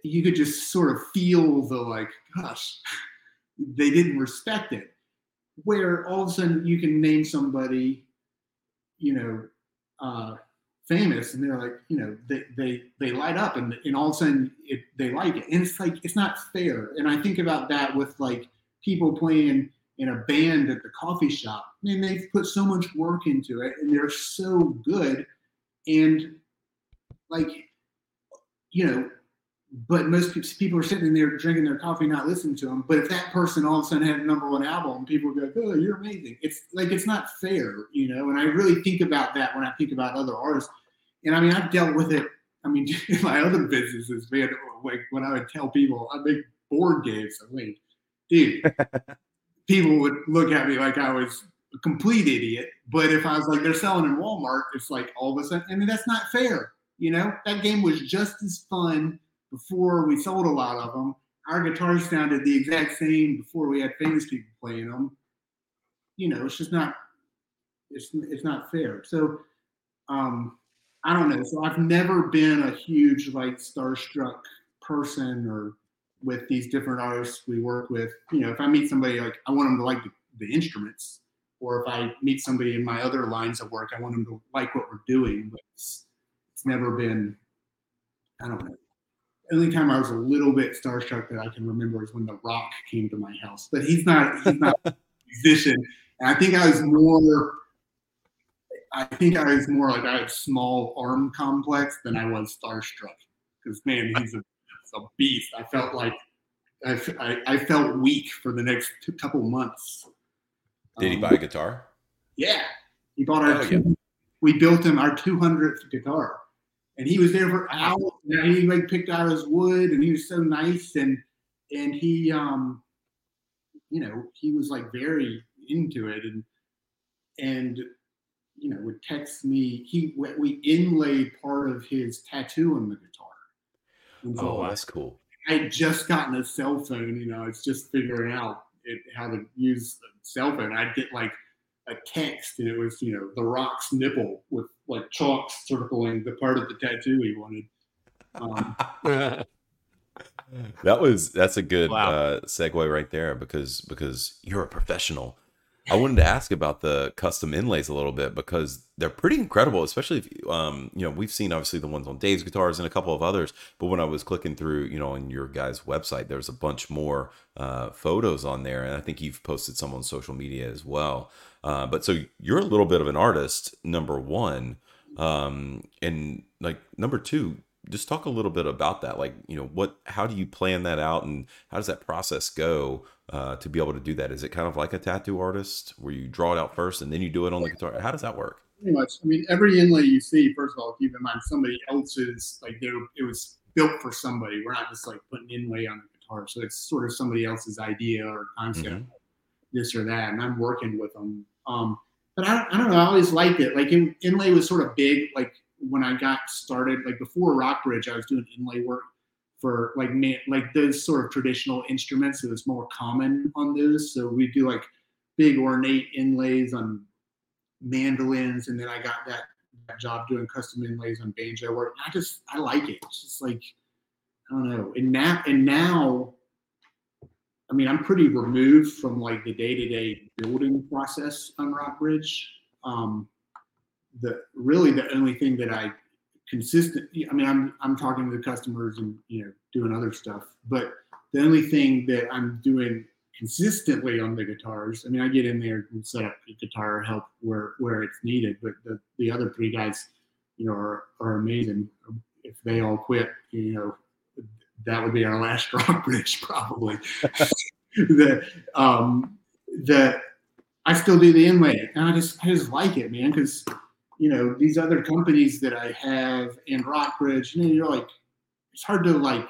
[SPEAKER 4] you could just sort of feel the like, gosh, they didn't respect it. Where all of a sudden you can name somebody, you know, uh, famous, and they're like, you know, they they they light up, and and all of a sudden it, they like it, and it's like it's not fair. And I think about that with like people playing in a band at the coffee shop. I mean, they've put so much work into it, and they're so good, and like, you know, but most people are sitting there drinking their coffee, not listening to them. But if that person all of a sudden had a number one album, people would go, "Oh, you're amazing." It's like it's not fair, you know. And I really think about that when I think about other artists. And I mean, I've dealt with it. I mean, [laughs] in my other businesses, man, like when I would tell people I make board games, I mean, dude, [laughs] people would look at me like I was a complete idiot. But if I was like, they're selling in Walmart, it's like all of a sudden, I mean, that's not fair. You know, that game was just as fun before we sold a lot of them. Our guitars sounded the exact same before we had famous people playing them. You know, it's just not it's it's not fair. So um I don't know. So I've never been a huge like starstruck person or with these different artists we work with. You know, if I meet somebody like I want them to like the, the instruments, or if I meet somebody in my other lines of work, I want them to like what we're doing. But it's, it's never been I don't know only time I was a little bit starstruck that I can remember is when The Rock came to my house. But he's not he's not a [laughs] musician. And I think I was more I think I was more like I had a small arm complex than I was starstruck. Because man, he's a, a, beast. I felt like I, I, I, felt weak for the next two, couple months.
[SPEAKER 2] Did he um, buy a guitar?
[SPEAKER 4] Yeah, he bought our. Oh, two, yeah. We built him our 200th guitar and he was there for hours. And he like picked out his wood, and he was so nice, and and he um, you know, he was like very into it, and and you know would text me. He we inlaid part of his tattoo on the guitar.
[SPEAKER 2] So oh, that's cool.
[SPEAKER 4] I had just gotten a cell phone. You know, it's just figuring out it, how to use a cell phone. I'd get like a text, and it was you know the Rock's nipple with like chalk circling the part of the tattoo he wanted. Um, [laughs]
[SPEAKER 2] that was that's a good wow. uh, segue right there because because you're a professional. I wanted to ask about the custom inlays a little bit because they're pretty incredible, especially if um, you know we've seen obviously the ones on Dave's guitars and a couple of others. But when I was clicking through, you know, on your guys' website, there's a bunch more uh, photos on there, and I think you've posted some on social media as well. Uh, but so you're a little bit of an artist, number one. Um, and like number two, just talk a little bit about that. Like, you know, what, how do you plan that out and how does that process go uh, to be able to do that? Is it kind of like a tattoo artist where you draw it out first and then you do it on the guitar? How does that work?
[SPEAKER 4] Pretty much. I mean, every inlay you see, first of all, keep in mind somebody else's, like it was built for somebody. We're not just like putting inlay on the guitar. So it's sort of somebody else's idea or concept. Mm-hmm this or that, and I'm working with them. Um, but I, I don't know. I always liked it. Like in, inlay was sort of big. Like when I got started, like before Rockbridge, I was doing inlay work for like like those sort of traditional instruments. It was more common on those. So we do like big ornate inlays on mandolins, and then I got that, that job doing custom inlays on banjo work. I just I like it. It's just like I don't know. And now and now I mean, I'm pretty removed from like the day-to-day building process on Rockbridge. Um, the really the only thing that I consistent, I mean, I'm I'm talking to the customers and you know doing other stuff, but the only thing that I'm doing consistently on the guitars, I mean, I get in there and set up the guitar help where where it's needed, but the the other three guys, you know, are are amazing. If they all quit, you know, that would be our last [laughs] Rockbridge probably. [laughs] that um, that I still do the inlay, and I just I just like it, man, because you know these other companies that I have in Rockbridge, you know, you're like it's hard to like.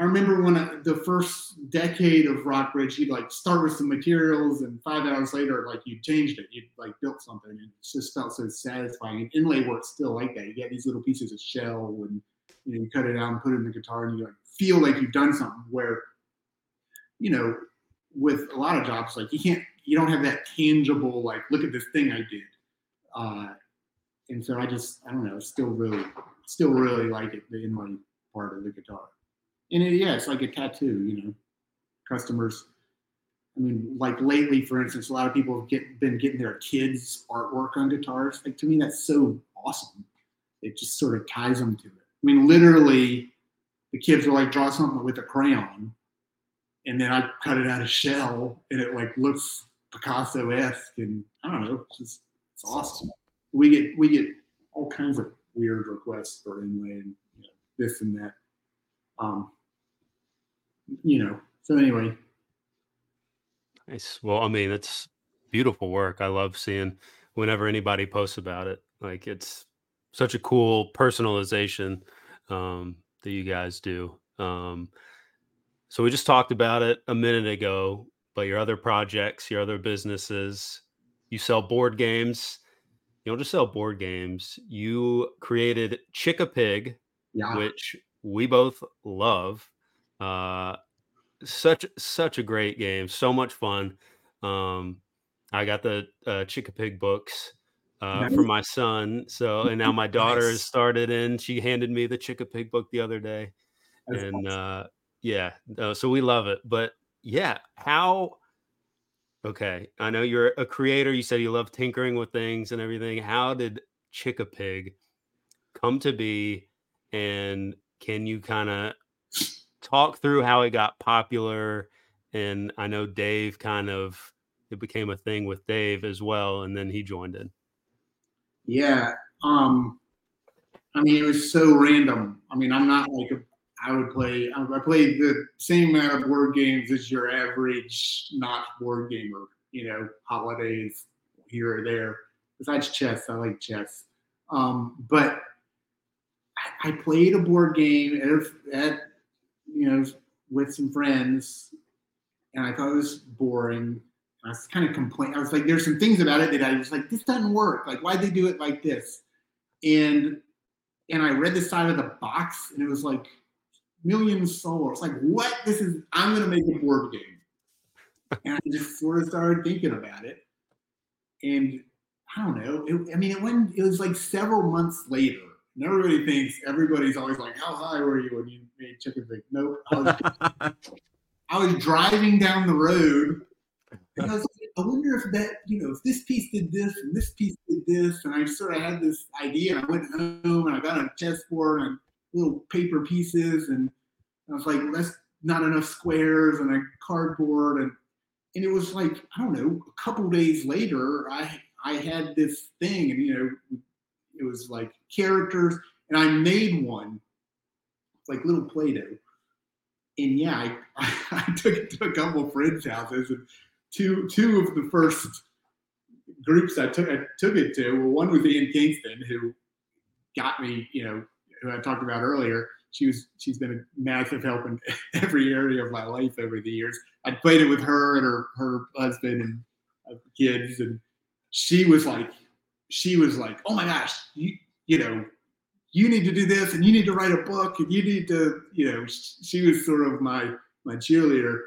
[SPEAKER 4] I remember when I, the first decade of Rockbridge, you'd like start with some materials, and five hours later, like you changed it, you like built something, and it just felt so satisfying. And inlay work's still like that. You get these little pieces of shell and you know, you cut it out and put it in the guitar and you like feel like you've done something where, you know, with a lot of jobs, like you can't, you don't have that tangible, like, look at this thing I did. Uh, and so I just, I don't know, still really, still really like it, the inlay part of the guitar. And it, yeah, it's like a tattoo, you know, customers. I mean, like lately, for instance, a lot of people have get, been getting their kids' artwork on guitars. Like to me, that's so awesome. It just sort of ties them to it. I mean, literally, the kids will like draw something with a crayon, and then I cut it out of shell, and it like looks Picasso-esque, and I don't know, it's just it's awesome. We get we get all kinds of weird requests for inlay and you know, this and that. Um, you know. So anyway,
[SPEAKER 3] Nice. Well, I mean, it's beautiful work. I love seeing whenever anybody posts about it. Like it's such a cool personalization um, that you guys do. Um, so we just talked about it a minute ago, but your other projects, your other businesses, you sell board games. You don't just sell board games. You created Chick a Pig,
[SPEAKER 4] yeah,
[SPEAKER 3] which we both love. Uh, such such a great game, so much fun. Um, I got the uh, Chick a Pig books uh,
[SPEAKER 4] Nice.
[SPEAKER 3] for my son, so and now [laughs] my daughter has started in. She handed me the Chick a Pig book the other day,
[SPEAKER 4] that's
[SPEAKER 3] and
[SPEAKER 4] awesome.
[SPEAKER 3] uh, yeah, uh, so we love it. But yeah, how? Okay, I know you're a creator. You said you love tinkering with things and everything. How did Chick a Pig come to be? And can you kind of talk through how it got popular? And I know Dave kind of it became a thing with Dave as well, and then he joined in.
[SPEAKER 4] Yeah. Um, I mean, it was so random. I mean, I'm not like a, I would play. I played the same amount of board games as your average not board gamer. You know, holidays here or there. Besides chess, I like chess. Um, but I, I played a board game at, at you know with some friends, and I thought it was boring. I was kind of complaining. I was like, there's some things about it that I was like, this doesn't work. Like, why'd they do it like this? And and I read the side of the box, and it was like million souls. Like, what? This is. I'm gonna make a board game. And I just sort of started thinking about it, and I don't know. It, I mean, it went. It was like several months later. And everybody thinks everybody's always like, "How high were you when you made Chick-a-Pig?" Nope. I was I was driving down the road and I was like, I wonder if that, you know, if this piece did this and this piece did this. And I sort of had this idea and I went home and I got a chessboard and little paper pieces and I was like, well, that's not enough squares and a cardboard. And, and it was like, I don't know, a couple days later, I, I had this thing and, you know, it was like characters and I made one, like little Play-Doh and yeah, I, [laughs] I took it to a couple of friends' houses, and two two of the first groups I took I took it to. Well, one was Ian Kingston, who got me, you know, who I talked about earlier. She was she's been a massive help in [laughs] every area of my life over the years. I played it with her and her her husband and uh, kids, and she was like, she was like, oh my gosh, you you know, you need to do this and you need to write a book and you need to, you know, she was sort of my my cheerleader.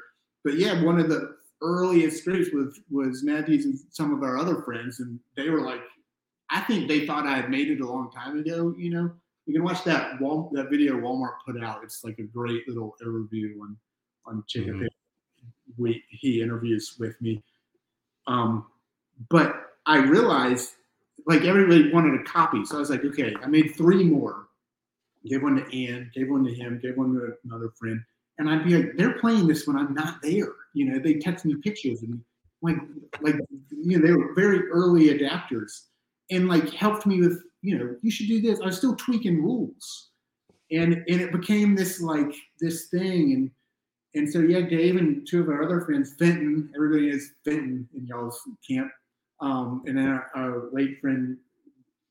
[SPEAKER 4] But yeah, one of the earliest scripts was was Matthews and some of our other friends, and they were like, I think they thought I had made it a long time ago. You know, you can watch that Wal- that video Walmart put out. It's like a great little overview on on Chicken
[SPEAKER 3] Mhm.
[SPEAKER 4] We he interviews with me. Um, but I realized like everybody wanted a copy, so I was like, okay, I made three more. Gave one to Ann, gave one to him, gave one to another friend, and I'd be like, they're playing this when I'm not there. You know, they text me pictures and like like you know they were very early adapters and like helped me with you know you should do this. I was still tweaking rules, and and it became this like this thing and and so yeah, Dave and two of our other friends, Fenton, everybody is Fenton in y'all's camp, um, and then our, our late friend,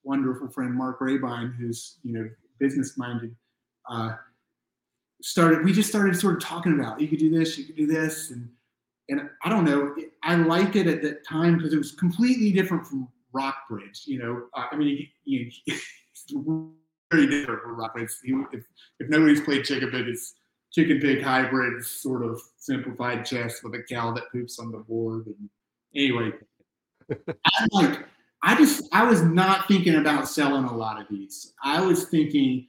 [SPEAKER 4] wonderful friend Mark Rabine, who's you know business minded, uh, started. We just started sort of talking about you could do this, you could do this, and and I don't know. I liked it at that time because it was completely different from Rockbridge. You know, uh, I mean, you, you, [laughs] very different from Rockbridge. You, if if nobody's played Chick-a-Pig, it's chicken pig hybrid sort of simplified chess with a cow that poops on the board. And anyway, [laughs] I'm like, I just I was not thinking about selling a lot of these. I was thinking,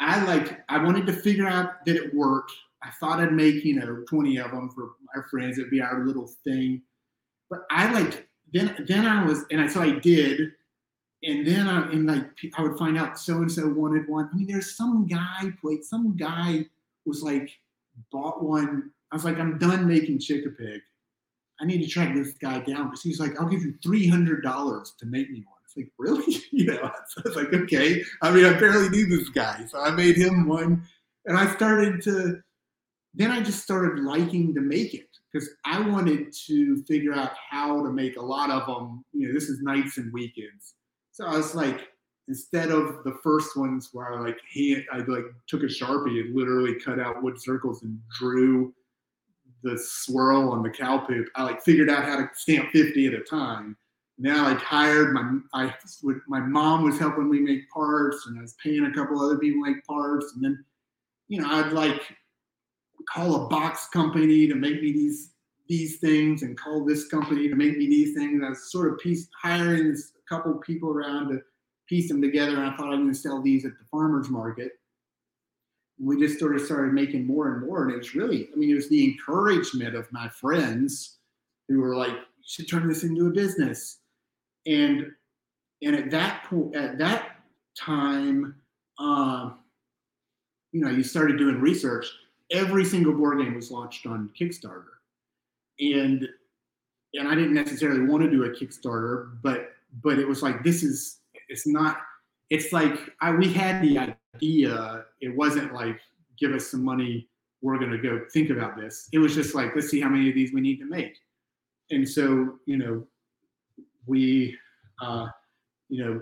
[SPEAKER 4] I like I wanted to figure out that it worked. I thought I'd make you know 20 of them for our friends. It'd be our little thing. But I like then then I was and I so I did and then I and like I would find out so and so wanted one. I mean, there's some guy played some guy was like bought one. I was like, I'm done making Chick-a-Pig. I need to track this guy down because he's like, I'll give you three hundred dollars to make me one. It's like, really? [laughs] you know, so I was like, okay. I mean, I barely knew this guy, so I made him one, and I started to. Then I just started liking to make it because I wanted to figure out how to make a lot of them. You know, this is nights and weekends so I was like, instead of the first ones where I like he I like took a sharpie and literally cut out wood circles and drew the swirl on the cow poop. I like figured out how to stamp 50 at a time. Now I like hired my I would my mom was helping me make parts and I was paying a couple other people make parts and then you know I'd like call a box company to make me these these things and call this company to make me these things. I was sort of piece hiring this couple people around to piece them together. And I thought I'm going to sell these at the farmer's market. And we just sort of started making more and more. And it was really, I mean, it was the encouragement of my friends who were like, you should turn this into a business. And and at that point, at that time, uh, you know, you started doing research. Every single board game was launched on Kickstarter, and and I didn't necessarily want to do a Kickstarter, but but it was like this is it's not it's like I, we had the idea. It wasn't like give us some money we're to go think about this. It was just like let's see how many of these we need to make. And so you know we uh, you know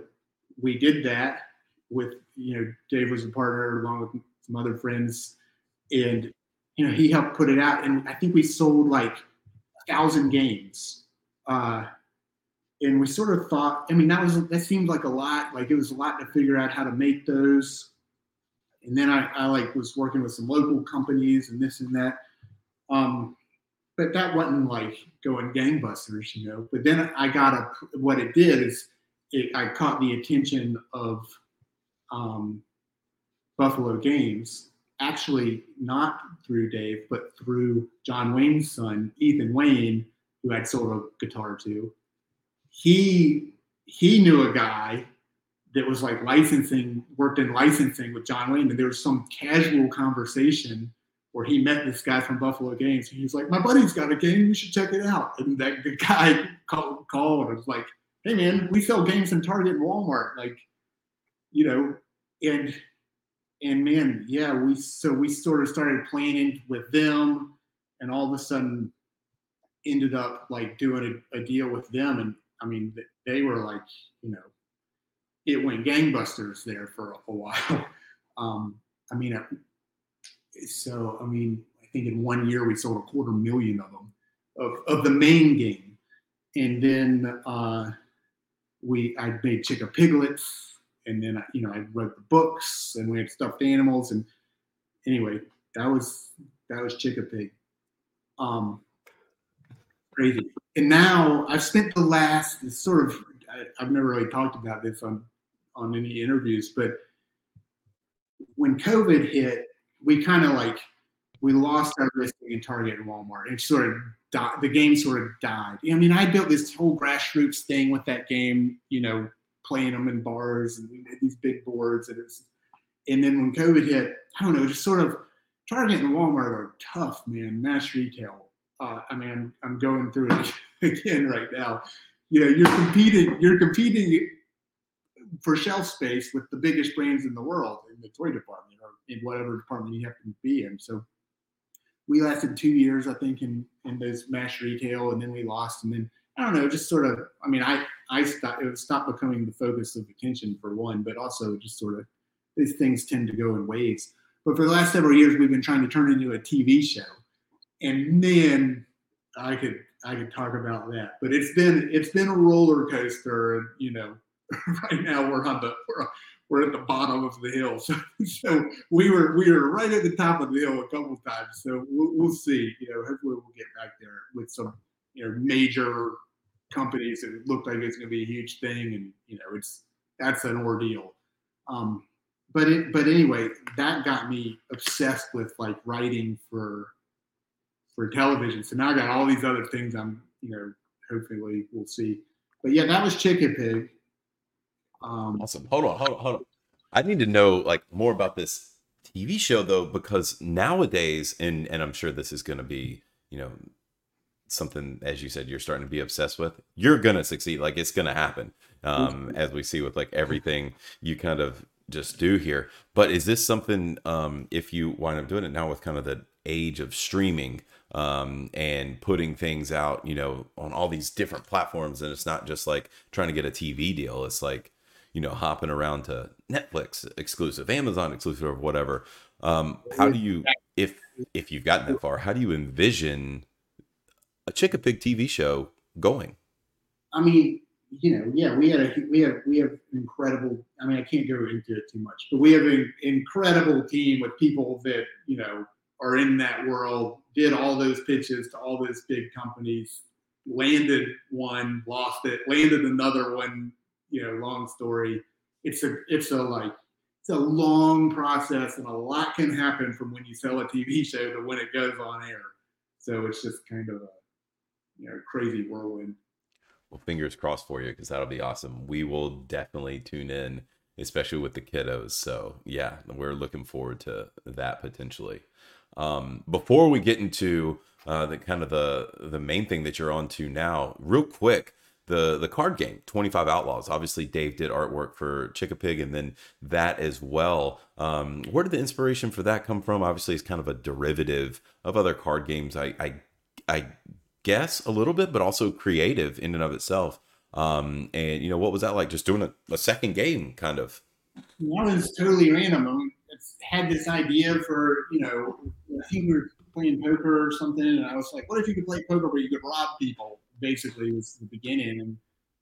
[SPEAKER 4] we did that with you know dave was a partner along with some other friends and you know he helped put it out and i think we sold like a thousand games uh, and we sort of thought, I mean, that was that seemed like a lot. Like it was a lot to figure out how to make those. And then I, I like was working with some local companies and this and that. Um, but that wasn't like going gangbusters, you know. But then I got a what it did is it, I caught the attention of um, Buffalo Games, actually not through Dave, but through John Wayne's son, Ethan Wayne, who sold a guitar to he he knew a guy that was like licensing, worked in licensing with John Wayne, and there was some casual conversation where he met this guy from Buffalo Games. And he's like, "My buddy's got a game. You should check it out." And that the guy [laughs] called, called and was like, "Hey man, we sell games in Target and Walmart. Like, you know." And and man, yeah, we so we sort of started planning with them, and all of a sudden ended up like doing a, a deal with them. And I mean, they were like, you know, it went gangbusters there for a, while. [laughs] Um, I mean, so I mean, I think in one year we sold a quarter million of them of, of the main game, and then uh, we I made Chick-a-Piglets, and then you know I wrote the books, and we had stuffed animals, and anyway, that was that was Chick-a-Pig. Um, crazy. And now I've spent the last sort of I, have never really talked about this on on any interviews, but when COVID hit, we kind of like we lost our listing in Target and Walmart. It sort of the game sort of died. I mean, I built this whole grassroots thing with that game, you know, playing them in bars and these big boards, and it's and then when COVID hit, I don't know, just sort of Target and Walmart are tough, man. Mass retail uh, I mean, I'm, I'm going through it [laughs] again right now. You know, you're competing, you're competing for shelf space with the biggest brands in the world in the toy department or in whatever department you happen to be in. So we lasted two years, I think, in in those mass retail, and then we lost, and then I don't know, just sort of. I mean, I I stopped, it stopped becoming the focus of attention for one, but also just sort of these things tend to go in waves. But for the last several years, we've been trying to turn it into a TV show and man, I could I could talk about that. But it's been it's been a roller coaster, you know, [laughs] right now we're on the we're, were at the bottom of the hill. [laughs] So, so we were we were right at the top of the hill a couple times. So we'll, we'll see. You know, hopefully we'll get back there with some you know major companies. It looked like it's going to be a huge thing, and you know, it's that's an ordeal. Um, but it, but anyway, that got me obsessed with like writing for for television. So now I got all these other things I'm you know hopefully we'll see. But yeah, that was Chick-a-Pig.
[SPEAKER 2] Um, awesome. Hold on, hold on, hold on. I need to know like more about this TV show though, because nowadays, and and I'm sure this is going to be you know something as you said you're starting to be obsessed with you're gonna succeed like it's gonna happen um as we see with like everything you kind of just do here. But is this something um if you wind up doing it now with kind of the age of streaming um and putting things out you know on all these different platforms and it's not just like trying to get a tv deal it's like you know hopping around to netflix exclusive amazon exclusive or whatever um how do you if if you've gotten that far how do you envision a Chick-a-Pig TV show going?
[SPEAKER 4] I mean, you know, yeah, we had a we have we have incredible. I mean, I can't go into it too much, but we have an incredible team with people that you know are in that world. Did all those pitches to all those big companies, landed one, lost it, landed another one. You know, long story. It's a it's a like it's a long process, and a lot can happen from when you sell a TV show to when it goes on air. So it's just kind of a you know crazy whirlwind.
[SPEAKER 2] Well, fingers crossed for you because that'll be awesome. We will definitely tune in, especially with the kiddos. So yeah, we're looking forward to that potentially. Um, before we get into uh, the kind of the the main thing that you're on to now, real quick, the the card game 25 outlaws obviously dave did artwork for chick-a-pig and then that as well um where did the inspiration for that come from obviously it's kind of a derivative of other card games i i i guess a little bit, but also creative in and of itself. Um, and you know, what was that like? Just doing a, a second game, kind of.
[SPEAKER 4] That was totally random. I had this idea for you know, I think we were playing poker or something, and I was like, what if you could play poker where you could rob people? Basically, was the beginning, and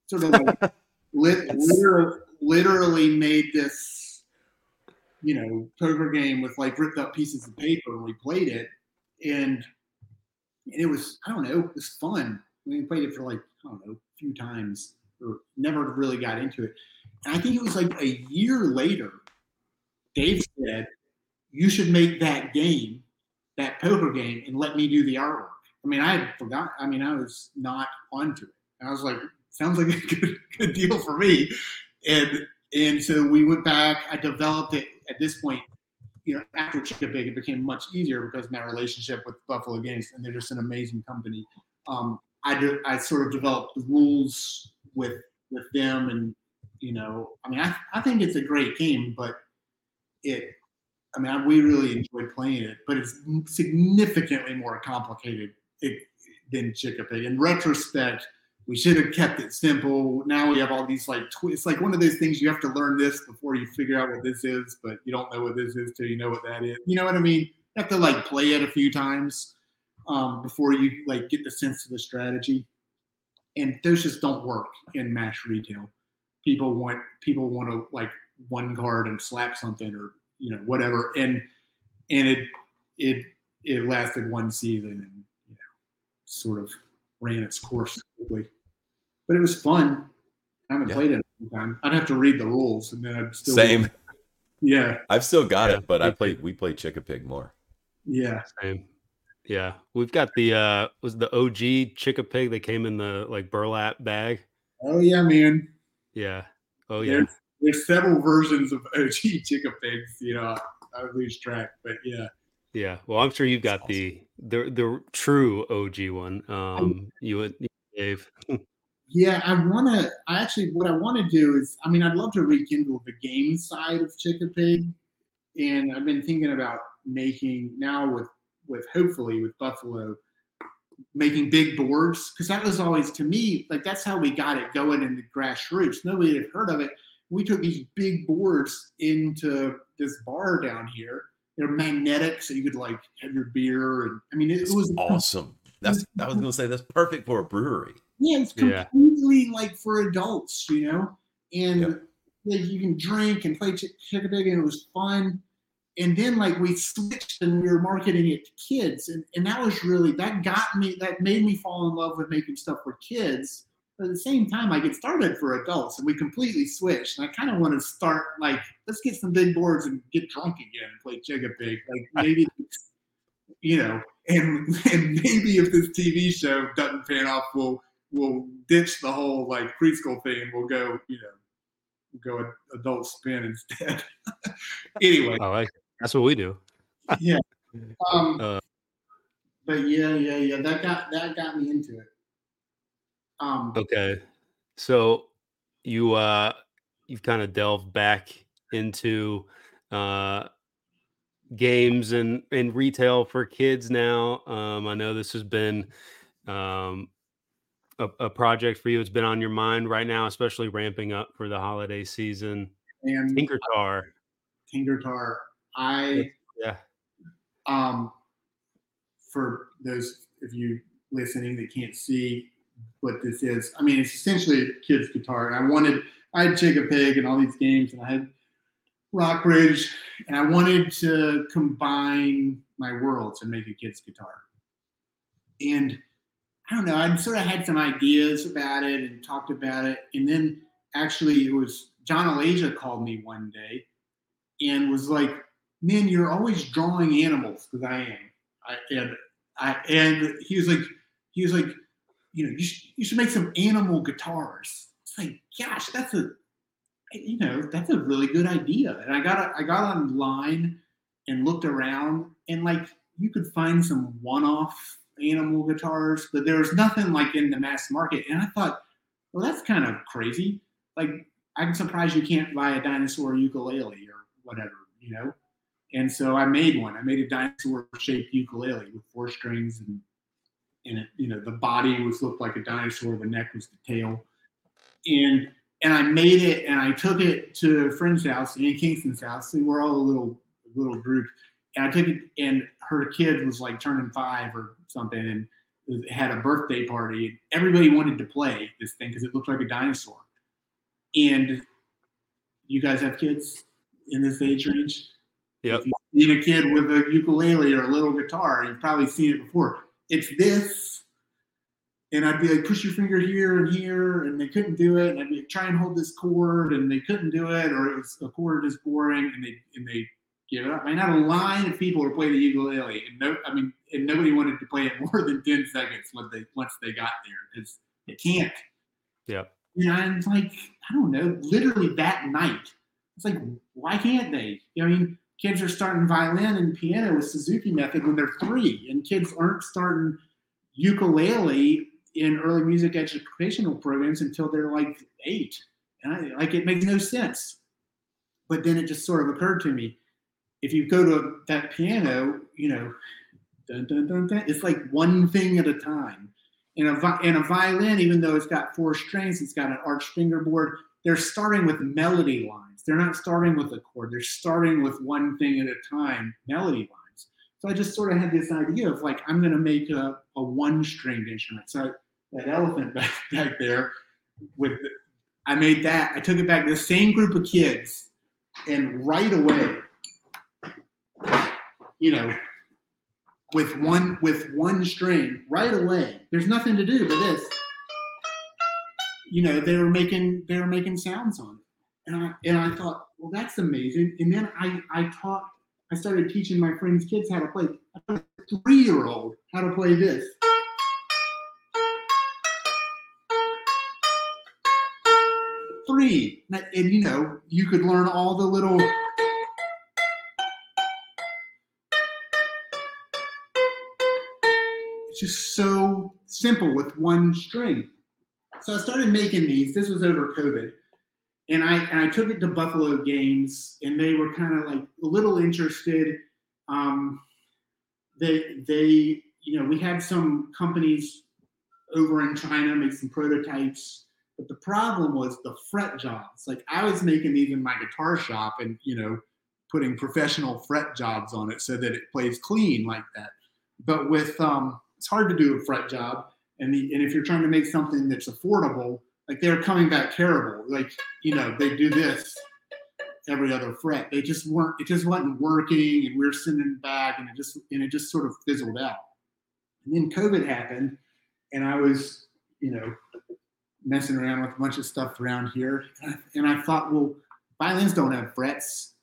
[SPEAKER 4] sort of like [laughs] lit, literally, literally made this you know poker game with like ripped up pieces of paper, and we played it, and and it was I don't know, it was fun. We played it for like I don't know, a few times, or never really got into it. And I think it was like a year later, Dave said, "You should make that game, that poker game, and let me do the artwork." I mean, I had forgot. I mean, I was not onto it. And I was like, "Sounds like a [laughs] good, good deal for me." And and so we went back. I developed it. At this point, you know, after Chick-a-Pig, it became much easier because my relationship with Buffalo Games, and they're just an amazing company. Um, I do, I sort of developed the rules with with them, and you know, I mean, I, I think it's a great game, but it, I mean, I, we really enjoyed playing it, but it's significantly more complicated than Chick-a-Pig. In retrospect, we should have kept it simple. Now we have all these like twists. Like one of those things you have to learn this before you figure out what this is, but you don't know what this is till you know what that is. You know what I mean? You have to like play it a few times um, before you like get the sense of the strategy. And those just don't work in mass retail. People want people want to like one card and slap something or you know whatever, and and it it it lasted one season and you know sort of ran its course quickly. But it was fun. I haven't yeah. played it in a time. I'd have to read the rules and then I'd still
[SPEAKER 2] same.
[SPEAKER 4] Yeah,
[SPEAKER 2] I've still got yeah. it, but I played. We played Chick-a-Pig more.
[SPEAKER 4] Yeah,
[SPEAKER 3] same. Yeah, we've got the uh was the OG Chick-a-Pig that came in the like burlap bag.
[SPEAKER 4] Oh yeah, man.
[SPEAKER 3] Yeah. Oh yeah.
[SPEAKER 4] There's, there's several versions of OG Chick-a-Pigs. You know, I would lose track, but yeah.
[SPEAKER 3] Yeah, well, I'm sure you've got awesome. the the the true OG one. Um, you and Dave. [laughs]
[SPEAKER 4] yeah, I want to. I actually, what I want to do is, I mean, I'd love to rekindle the game side of Chick-a-Pig, and I've been thinking about making now with with hopefully with Buffalo making big boards because that was always to me like that's how we got it going in the grassroots. Nobody had heard of it. We took these big boards into this bar down here they're magnetic, so you could like have your beer. And I mean, it, it was
[SPEAKER 2] awesome. That's I was gonna say that's perfect for a brewery.
[SPEAKER 4] Yeah, it's completely yeah. like for adults, you know. And yep. you can drink and play Chick-a-Pig, and it was fun. And then like we switched and we were marketing it to kids, and and that was really that got me that made me fall in love with making stuff for kids. But at the same time, I get started for adults, and we completely switched. And I kind of want to start like let's get some big boards and get drunk again and play Chigga Pig. Like [laughs] maybe you know, and [laughs] and maybe if this TV show doesn't pan off, we'll we'll ditch the whole like preschool thing we'll go, you know, go adult spin instead. [laughs] anyway,
[SPEAKER 3] I like it. That's what we do.
[SPEAKER 4] yeah. [laughs] Um, uh, but yeah, yeah, yeah. That got that got me into it.
[SPEAKER 3] Um, okay, so you uh you've kind of delved back into uh games and and retail for kids now. Um, I know this has been um, a, a, project for you. It's been on your mind right now, especially ramping up for the holiday season. And Tinkertar.
[SPEAKER 4] Tinkertar. I
[SPEAKER 3] yeah.
[SPEAKER 4] Um, for those of you listening that can't see what this is, I mean, it's essentially a kid's guitar. And I wanted, I had Chick-a-Pig and all these games, and I had Rockbridge, and I wanted to combine my worlds and make a kid's guitar. And I don't know, I sort of had some ideas about it and talked about it. And then actually, it was John Alagia called me one day and was like, Man, you're always drawing animals because I am. I, and I, and he was like, he was like, you know, you should, you should make some animal guitars. It's like, gosh, that's a you know, that's a really good idea. And I got I got online and looked around, and like you could find some one-off animal guitars, but there was nothing like in the mass market. And I thought, well, that's kind of crazy. Like I'm surprised you can't buy a dinosaur ukulele or whatever, you know. And so I made one. I made a dinosaur-shaped ukulele with four strings, and and you know the body was looked like a dinosaur, the neck was the tail, and and I made it and I took it to a friend's house, Ian Kingston's house. We were all a little little group. And I took it and her kid was like turning five or something and had a birthday party. Everybody wanted to play this thing because it looked like a dinosaur. And you guys have kids in this age range?
[SPEAKER 3] Yep.
[SPEAKER 4] If you see a kid with a ukulele or a little guitar, you've probably seen it before. It's this and I'd be like, push your finger here and here, and they couldn't do it. And I'd be like, try and hold this chord, and they couldn't do it, or it was a chord is boring, and they and they give it up. I mean, had a line of people who played the ukulele, and no, I mean, and nobody wanted to play it more than ten seconds when they once they got there because they can't.
[SPEAKER 3] Yeah.
[SPEAKER 4] And I'm like, I don't know, literally that night, it's like, why can't they? I mean, kids are starting violin and piano with Suzuki method when they're three, and kids aren't starting ukulele in early music educational programs until they're like eight. And I, like it makes no sense. But then it just sort of occurred to me, if you go to that piano, you know, dun, dun, dun, it's like one thing at a time. And a, in a violin, even though it's got four strings, it's got an arched fingerboard. They're starting with melody lines. They're not starting with a chord. They're starting with one thing at a time, melody lines. So I just sort of had this idea of like, I'm going to make a, a one stringed instrument. So that elephant back, [laughs] back there with I made that. I took it back to the same group of kids, and right away, you know, with one with one string, right away. There's nothing to do but this. You know, they were making they were making sounds on it, and I and I thought, well, that's amazing. And then I I taught I started teaching my friends' kids how to play. A three year old how to play this. Free. And, and you know, you could learn all the little it's just so simple with one string. So I started making these. This was over COVID. And I and I took it to Buffalo games and they were kind of like a little interested. Um, they they you know we had some companies over in China make some prototypes but the problem was the fret jobs. Like I was making these in my guitar shop and, you know, putting professional fret jobs on it so that it plays clean like that. But with, um, it's hard to do a fret job. And, the, and if you're trying to make something that's affordable, like they're coming back terrible. Like you know they do this every other fret. They just weren't. It just wasn't working, and we were sending back, and it just and it just sort of fizzled out. And then COVID happened, and I was you know messing around with a bunch of stuff around here, and I thought, well, violins don't have frets,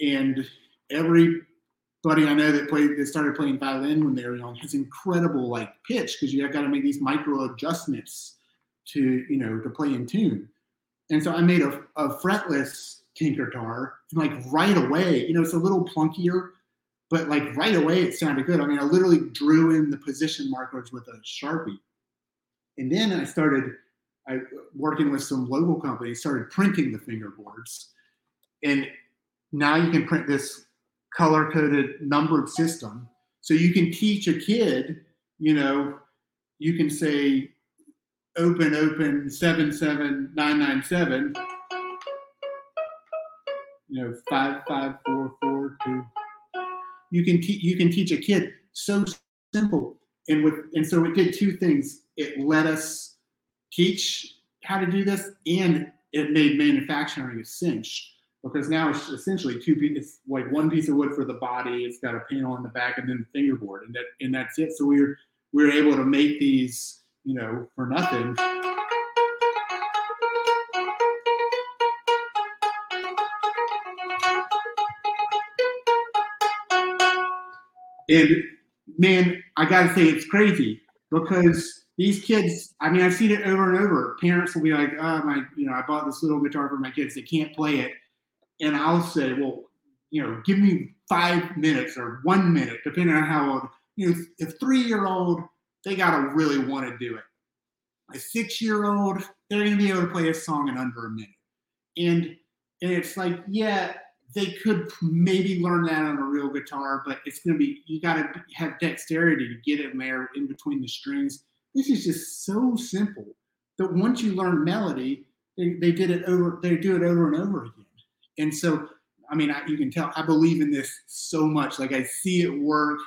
[SPEAKER 4] and everybody I know that played that started playing violin when they were young has incredible like pitch because you have got to make these micro adjustments to you know to play in tune. And so I made a, a fretless Tinkertar, and like right away, you know, it's a little plunkier, but like right away it sounded good. I mean, I literally drew in the position markers with a sharpie, and then I started I working with some local companies, started printing the fingerboards, and now you can print this color coded numbered system. So you can teach a kid, you know, you can say open open 77997 you know 55442 you can te- you can teach a kid so simple. And with and so it did two things. It let us teach how to do this and it made manufacturing a cinch because now it's essentially two pieces like one piece of wood for the body it's got a panel on the back and then the fingerboard and that and that's it so we're we're able to make these you know, for nothing. And man, I gotta say it's crazy because these kids, I mean, I've seen it over and over. Parents will be like, oh my, you know, I bought this little guitar for my kids, they can't play it. And I'll say, well, you know, give me five minutes or one minute, depending on how old. You know, if three-year-old they got to really want to do it. A six year old, they're going to be able to play a song in under a minute. And, and it's like, yeah, they could maybe learn that on a real guitar, but it's going to be, you got to have dexterity to get it there in between the strings. This is just so simple that once you learn melody, they, they did it over, they do it over and over again. And so, I mean, I, you can tell I believe in this so much. Like I see it work,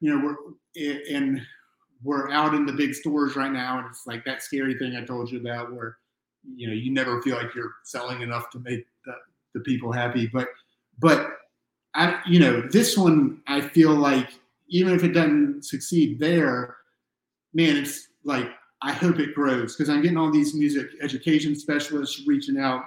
[SPEAKER 4] you know, we're, and we're out in the big stores right now, and it's like that scary thing I told you about, where you know you never feel like you're selling enough to make the, the people happy. But but I you know this one I feel like even if it doesn't succeed there, man, it's like I hope it grows because I'm getting all these music education specialists reaching out.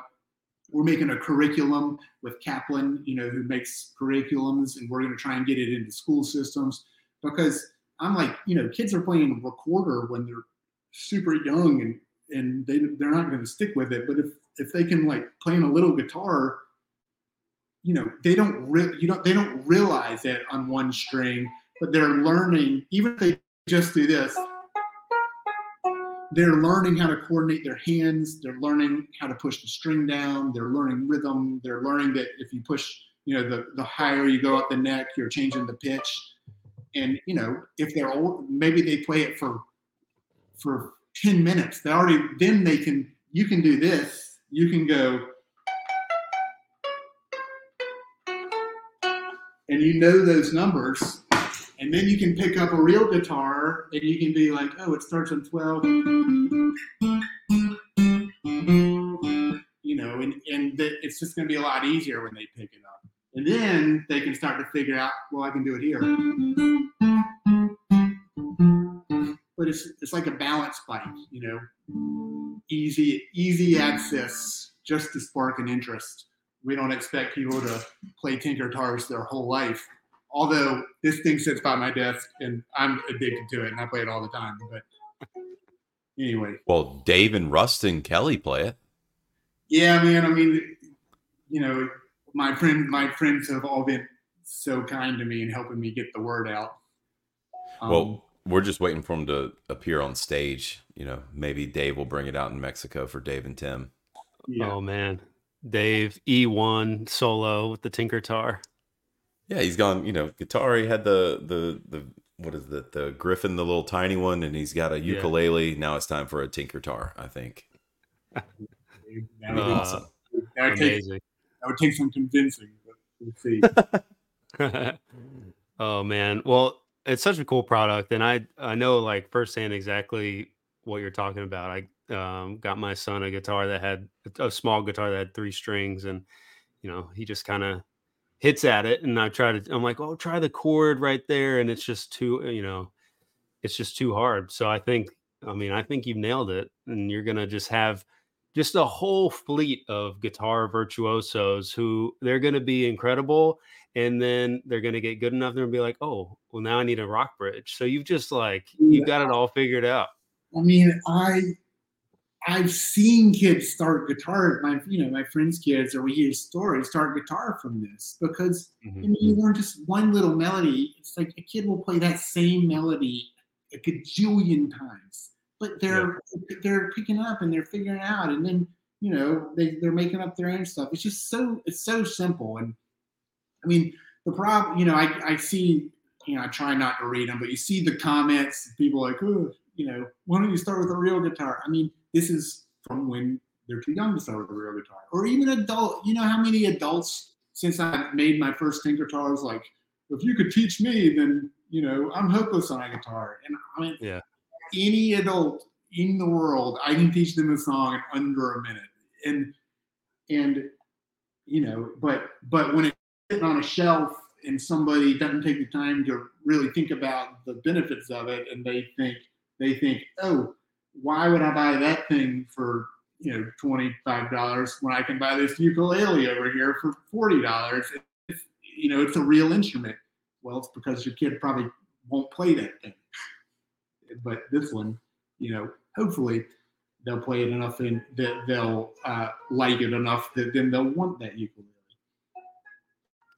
[SPEAKER 4] We're making a curriculum with Kaplan, you know, who makes curriculums, and we're going to try and get it into school systems because I'm like, you know, kids are playing a recorder when they're super young and and they they're not going to stick with it. But if if they can like playing a little guitar, you know, they don't re- you don't they don't realize it on one string, but they're learning. Even if they just do this, they're learning how to coordinate their hands. They're learning how to push the string down. They're learning rhythm. They're learning that if you push, you know, the the higher you go up the neck, you're changing the pitch and you know if they're old maybe they play it for for 10 minutes they already then they can you can do this you can go and you know those numbers and then you can pick up a real guitar and you can be like oh it starts on 12 you know and, and it's just going to be a lot easier when they pick it up and then they can start to figure out well i can do it here but it's it's like a balance bike, you know, easy easy access just to spark an interest. We don't expect people to play Tinkertars their whole life. Although this thing sits by my desk and I'm addicted to it and I play it all the time. But anyway.
[SPEAKER 2] Well, Dave and Ruston Kelly play it.
[SPEAKER 4] Yeah, man. I mean, you know, my friend, my friends have all been so kind to me and helping me get the word out.
[SPEAKER 2] Um, well, we're just waiting for him to appear on stage. You know, maybe Dave will bring it out in Mexico for Dave and Tim.
[SPEAKER 3] Yeah. Oh man, Dave E1 solo with the Tinkertar.
[SPEAKER 2] Yeah, he's gone. You know, guitar. He had the the the what is the the Gryphon, the little tiny one, and he's got a ukulele. Yeah. Now it's time for a Tinkertar. I think. [laughs]
[SPEAKER 4] that would uh, awesome. That would, take, that would take some convincing, but we'll see. [laughs] [laughs]
[SPEAKER 3] oh man, well, it's such a cool product, and I I know like firsthand exactly what you're talking about. I Um, got my son a guitar that had a small guitar that had three strings, and you know he just kind of hits at it, and I try to. I'm like, oh, try the chord right there, and it's just too, you know, it's just too hard. So I think, I mean, I think you've nailed it, and you're gonna just have just a whole fleet of guitar virtuosos who they're going to be incredible and then they're going to get good enough and be like oh well now i need a Rockbridge so you've just like you've got it all figured out
[SPEAKER 4] i mean i i've seen kids start guitar my you know my friends kids or we hear stories start guitar from this because mm-hmm. I mean, you learn just one little melody it's like a kid will play that same melody a gajillion times but they're yeah. they're picking up and they're figuring out and then you know they, they're making up their own stuff it's just so it's so simple and i mean the problem you know i, I see you know i try not to read them but you see the comments people like oh you know why don't you start with a real guitar i mean this is from when they're too young to start with a real guitar. Or even adult you know how many adults since i made my first tinker guitars like if you could teach me then you know i'm hopeless on a guitar. And i mean
[SPEAKER 3] yeah.
[SPEAKER 4] any adult in the world, I can teach them a song in under a minute. And and you know, but but when it's sitting on a shelf and somebody doesn't take the time to really think about the benefits of it, and they think they think, oh, why would I buy that thing for you know twenty five dollars when I can buy this ukulele over here for forty dollars? You know, it's a real instrument. Well, it's because your kid probably won't play that thing but this one, you know, hopefully they'll play it enough and that they'll uh, like it enough that then they'll want that ukulele.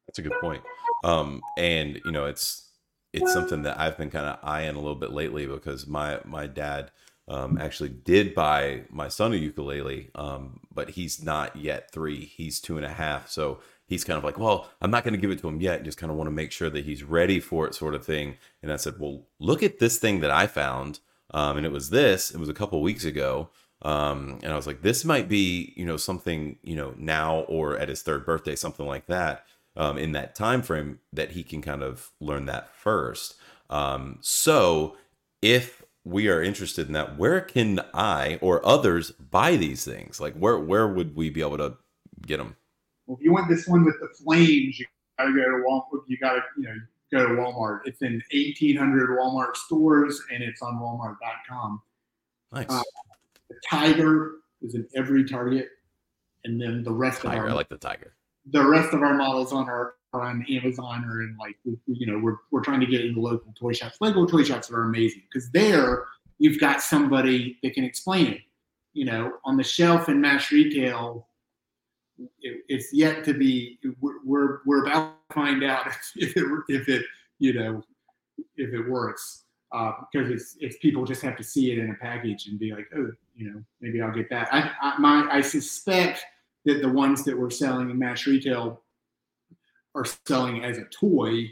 [SPEAKER 2] That's a good point. Um, and you know, it's it's something that I've been kind of eyeing a little bit lately because my my dad um, actually did buy my son a ukulele, um, but he's not yet three. He's two and a half, so he's kind of like, well, I'm not going to give it to him yet. Just kind of want to make sure that he's ready for it, sort of thing. And I said, well, look at this thing that I found. Um, and it was this. It was a couple weeks ago. Um, and I was like, this might be, you know, something, you know, now or at his third birthday, something like that. Um, in that time frame, that he can kind of learn that first. Um, so, if we are interested in that, where can I or others buy these things? Like, where where would we be able to get them?
[SPEAKER 4] Well, if you want this one with the flames, you gotta go to Walmart. You gotta, you know, go to Walmart. It's in 1,800 Walmart stores, and it's on Walmart.com.
[SPEAKER 2] Nice. Uh,
[SPEAKER 4] the Tiger is in every Target, and then the rest
[SPEAKER 2] tiger,
[SPEAKER 4] of our
[SPEAKER 2] I like the Tiger.
[SPEAKER 4] The rest of our models on our on Amazon or in like you know we're we're trying to get into local toy shops. Local toy shops are amazing because there you've got somebody that can explain it. You know, on the shelf in mass retail, it, it's yet to be. We're, we're, about to find out [laughs] if it if it you know if it works uh, because it's it's people just have to see it in a package and be like, oh, you know, maybe I'll get that. I, I my I suspect that the ones that we're selling in mass retail are selling as a toy,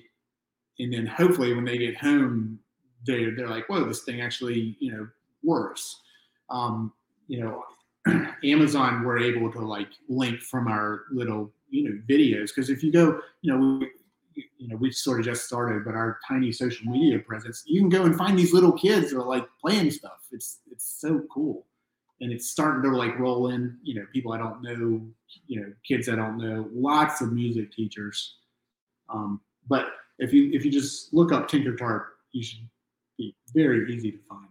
[SPEAKER 4] and then hopefully when they get home, they they're like, whoa, this thing actually you know works. Um, you know, [clears throat] Amazon we're able to like link from our little you know videos because if you go you know we, you know we sort of just started but our tiny social media presence you can go and find these little kids that are like playing stuff it's it's so cool and it's starting to like roll in you know people I don't know you know kids I don't know lots of music teachers um, but if you if you just look up Tinkertar you should be very easy to find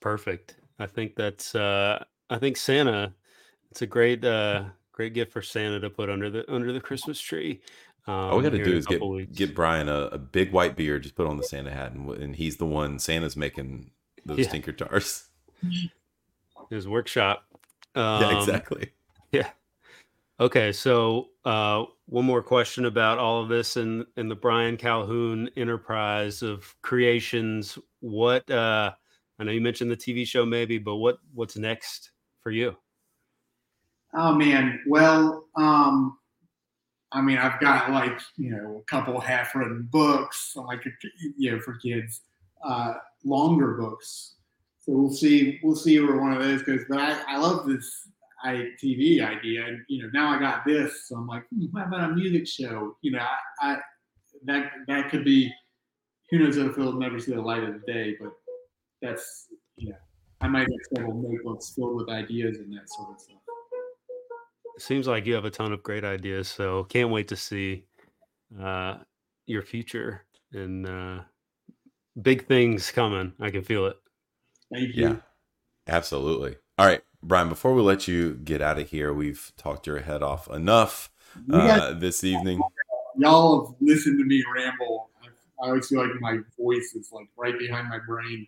[SPEAKER 3] perfect I think that's uh I think Santa it's a great uh great gift for Santa to put under the under the Christmas tree.
[SPEAKER 2] Um, All we got to do is get weeks. get Brian a, a, big white beard, just put on the Santa hat, and, and he's the one Santa's making those yeah. Tinkertars.
[SPEAKER 3] His workshop.
[SPEAKER 2] Um, yeah, exactly.
[SPEAKER 3] Yeah. Okay, so uh, one more question about all of this and and the Brian Calhoun enterprise of creations. What uh, I know you mentioned the TV show maybe, but what what's next for you?
[SPEAKER 4] Oh man, well, um, I mean, I've got like you know a couple half-written books, like you know for kids, uh, longer books. So we'll see, we'll see where one of those goes. But I, I love this I, TV idea, and you know now I got this, so I'm like, hmm, about a music show? You know, I, I that that could be. Who knows if it'll never see the light of the day, but that's you know, I might have several notebooks filled with ideas and that sort of stuff.
[SPEAKER 3] It Seems like you have a ton of great ideas, so can't wait to see uh, your future and uh, big things coming. I can feel it.
[SPEAKER 4] Thank you.
[SPEAKER 2] Yeah, absolutely. All right, Brian, before we let you get out of here, we've talked your head off enough
[SPEAKER 4] You guys-
[SPEAKER 2] uh, this evening.
[SPEAKER 4] y'all have listened to me ramble. I, I always feel like my voice is like right behind my brain.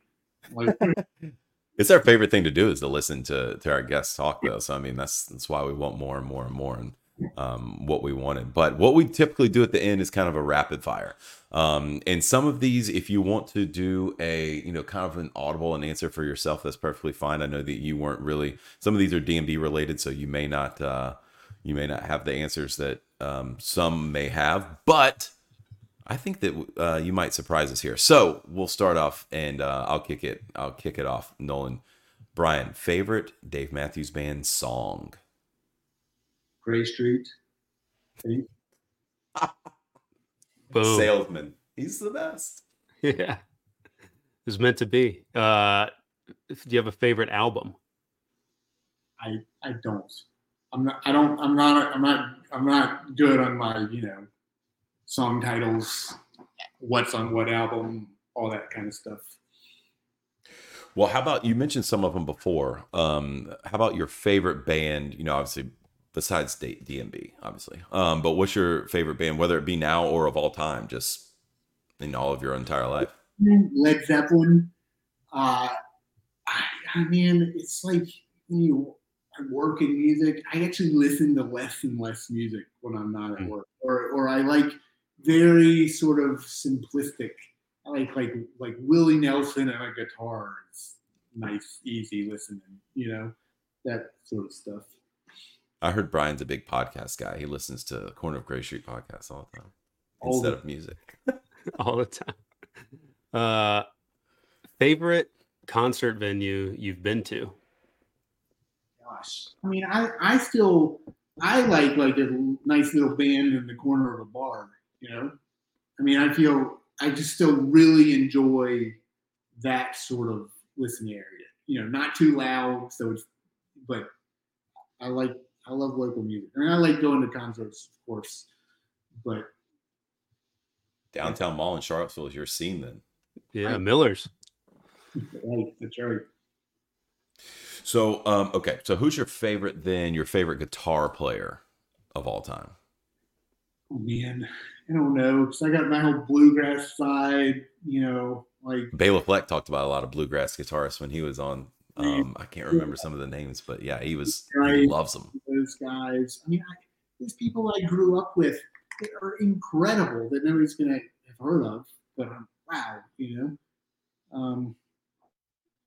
[SPEAKER 4] Like, [laughs]
[SPEAKER 2] It's our favorite thing to do is to listen to to our guests talk though. So I mean that's that's why we want more and more and more and um, what we wanted. But what we typically do at the end is kind of a rapid fire. Um, and some of these, if you want to do a you know kind of an audible and answer for yourself, that's perfectly fine. I know that you weren't really some of these are DMB related, so you may not uh, you may not have the answers that um, some may have, but I think that uh, you might surprise us here. So we'll start off, and uh, I'll kick it. I'll kick it off. Nolan, Brian, favorite Dave Matthews Band song?
[SPEAKER 4] Gray Street. I think. [laughs]
[SPEAKER 3] Boom.
[SPEAKER 2] Salesman. He's the best. [laughs]
[SPEAKER 3] Yeah. It was meant to be. Uh, do you have a favorite album?
[SPEAKER 4] I I don't. I'm not. I don't. I'm not. I'm not. I'm not good on my you know song titles, what's on what album, all that kind of stuff.
[SPEAKER 2] Well, how about you mentioned some of them before? Um, how about your favorite band? You know, obviously besides D- DMB, obviously. Um, but what's your favorite band, whether it be now or of all time, just in all of your entire life?
[SPEAKER 4] Led Zeppelin. Uh, I, I mean, it's like when you I work in music. I actually listen to less and less music when I'm not at
[SPEAKER 2] Mm.
[SPEAKER 4] work, or or I like very sort of simplistic. I like like like Willie Nelson and a guitar. It's nice, easy listening. You know that sort of stuff.
[SPEAKER 2] I heard Brian's a big podcast guy. He listens to Corner of Gray Street podcast all the time
[SPEAKER 4] All
[SPEAKER 2] instead
[SPEAKER 4] the-
[SPEAKER 2] of music. [laughs]
[SPEAKER 3] All the time. Uh, favorite concert venue you've been to?
[SPEAKER 4] Gosh, I mean, I I still I like like a nice little band in the corner of a bar. You know, I mean, I feel I just still really enjoy that sort of listening area. You know, not too loud, so it's but I like I love local music. I mean, I like going to concerts, of course, but
[SPEAKER 2] Downtown Mall in Charlottesville is your scene then.
[SPEAKER 3] Yeah,
[SPEAKER 4] Right.
[SPEAKER 3] Miller's. [laughs]
[SPEAKER 4] right, that's right.
[SPEAKER 2] So, um, okay. So, who's your favorite then? Your favorite guitar player of all time?
[SPEAKER 4] Oh man, I don't know because I got my whole bluegrass side. You know, like
[SPEAKER 2] Bela Fleck talked about a lot of bluegrass guitarists when he was on. Um, I can't remember some of the names, but yeah, he was. He loves them.
[SPEAKER 4] those guys. I mean, I, these people I grew up with they are incredible that nobody's gonna have heard of. But um, wow, you know. Um,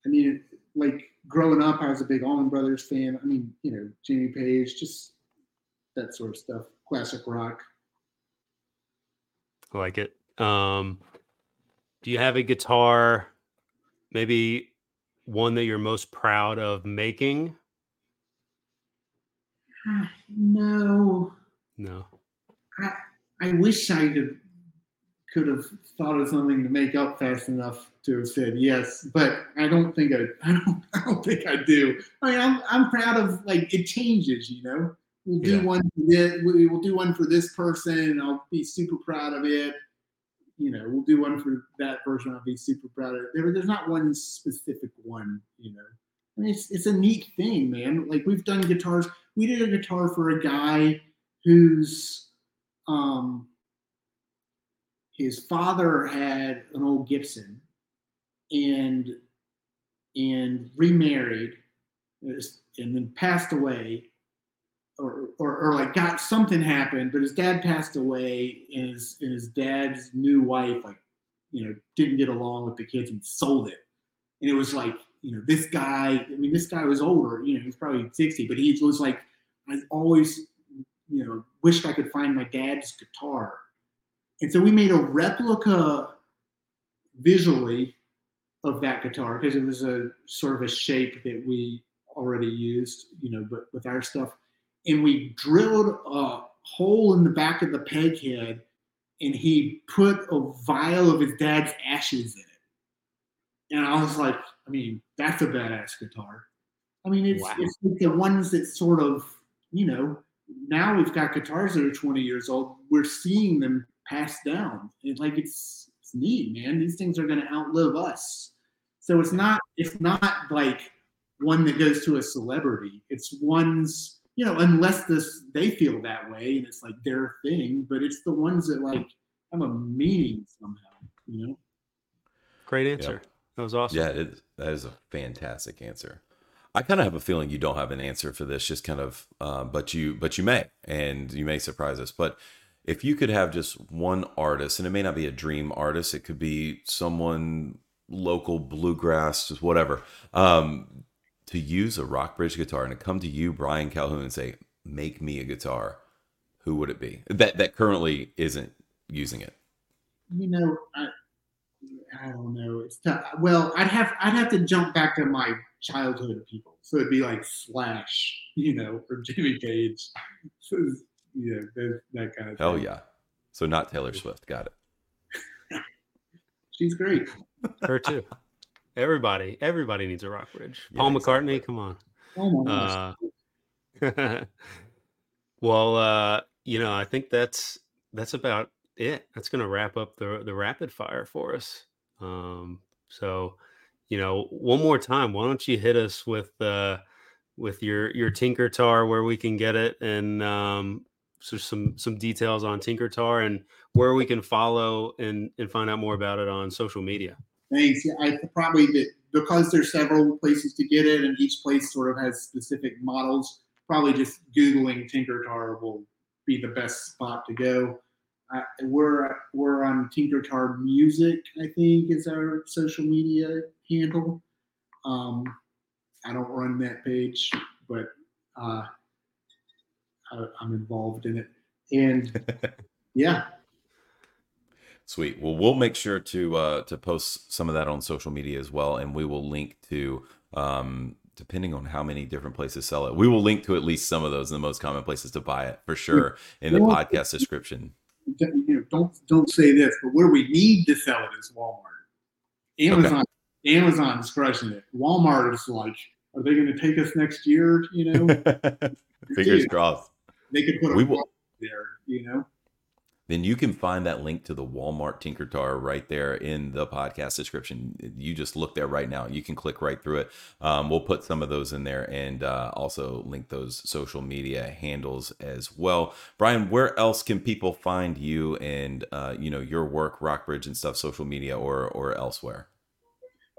[SPEAKER 4] I mean, like growing up, I was a big Allman Brothers fan. I mean, you know, Jimmy Page, just that sort of stuff. Classic rock.
[SPEAKER 3] I like it. Um, do you have a guitar, maybe one that you're most proud of making?
[SPEAKER 4] Ah, no,
[SPEAKER 3] No.
[SPEAKER 4] I, I wish I could could have thought of something to make up fast enough to have said yes, but I don't think I, [laughs] I don't I don't think I do. I mean, I'm I'm proud of like it changes, you know. We'll do
[SPEAKER 2] Yeah.
[SPEAKER 4] one this, we will do one for this person, and I'll be super proud of it. You know, we'll do one for that version. I'll be super proud of it. There, there's not one specific one, you know. I mean, it's it's a neat thing, man. Like we've done guitars. We did a guitar for a guy who's um his father had an old Gibson and and remarried and then passed away or, or, or like got something happened but his dad passed away and his, and his dad's new wife like you know didn't get along with the kids and sold it and it was like you know this guy i mean this guy was older you know he's probably 60 but he was like i always you know wished i could find my dad's guitar and so we made a replica visually of that guitar because it was a sort of a shape that we already used, you know, but with our stuff. And we drilled a hole in the back of the peg head and he put a vial of his dad's ashes in it. And I was like, I mean, that's a badass guitar. I mean, it's
[SPEAKER 3] Wow.
[SPEAKER 4] it's like the ones that sort of, you know, now we've got guitars that are 20 years old. We're seeing them passed down. It, like it's it's neat, man. These things are going to outlive us. So it's not it's not like one that goes to a celebrity. It's ones, you know, unless this they feel that way and it's like their thing. But it's the ones that like have a meaning somehow. You know.
[SPEAKER 3] Great answer. That was awesome.
[SPEAKER 2] Yeah, it, that is a fantastic answer. I kind of have a feeling you don't have an answer for this, just kind of, uh, but you, but you may, and you may surprise us. But if you could have just one artist, and it may not be a dream artist, it could be someone local, bluegrass, just whatever, um, to use a Rockbridge guitar and to come to you, Brian Calhoun, and say, "Make me a guitar," who would it be? That that currently isn't using it.
[SPEAKER 4] you know, I, I don't know. It's tough. Well, I'd have I'd have to jump back to my childhood people. So it'd be like Slash, you know, or Jimmy Page. [laughs] So, yeah, that, that kind of.
[SPEAKER 2] Hell
[SPEAKER 4] thing.
[SPEAKER 2] yeah! So not Taylor Swift. Got it. [laughs]
[SPEAKER 4] she's great.
[SPEAKER 3] Her too. [laughs] Everybody, everybody needs a Rockbridge.
[SPEAKER 2] Yeah,
[SPEAKER 3] Paul McCartney, come on.
[SPEAKER 4] Oh.
[SPEAKER 3] Uh, [laughs] well, uh, you know, I think that's that's about it. That's going to wrap up the the rapid fire for us. Um, so, you know, one more time, why don't you hit us with uh, with your your Tinkertar where we can get it and um, so some some details on Tinkertar and where we can follow and and find out more about it on social media.
[SPEAKER 4] Thanks. Yeah, I probably that because there's several places to get it, and each place sort of has specific models. Probably just googling Tinkertar will be the best spot to go. Uh, we're we're on Tinkertar Music, I think, is our social media handle. Um, I don't run that page, but uh, I, I'm involved in it, and [laughs] yeah,
[SPEAKER 2] Sweet. Well, we'll make sure to uh, to post some of that on social media as well, and we will link to um, depending on how many different places sell it. We will link to at least some of those in the most common places to buy it for sure in the
[SPEAKER 4] Yeah.
[SPEAKER 2] podcast description.
[SPEAKER 4] you know, don't don't say this, but where we need to sell it is Walmart. Amazon Amazon's crushing it. Walmart is like, are they going to take us next year? You know, [laughs]
[SPEAKER 2] Fingers
[SPEAKER 4] Dude,
[SPEAKER 2] crossed.
[SPEAKER 4] they could put a
[SPEAKER 2] We will-
[SPEAKER 4] Walmart there. You know,
[SPEAKER 2] Then you can find that link to the Walmart Tinkertar right there in the podcast description. You just look there right now. You can click right through it. Um, we'll put some of those in there and uh, also link those social media handles as well. Brian, where else can people find you and uh, you know your work, Rockbridge and stuff, social media or or elsewhere?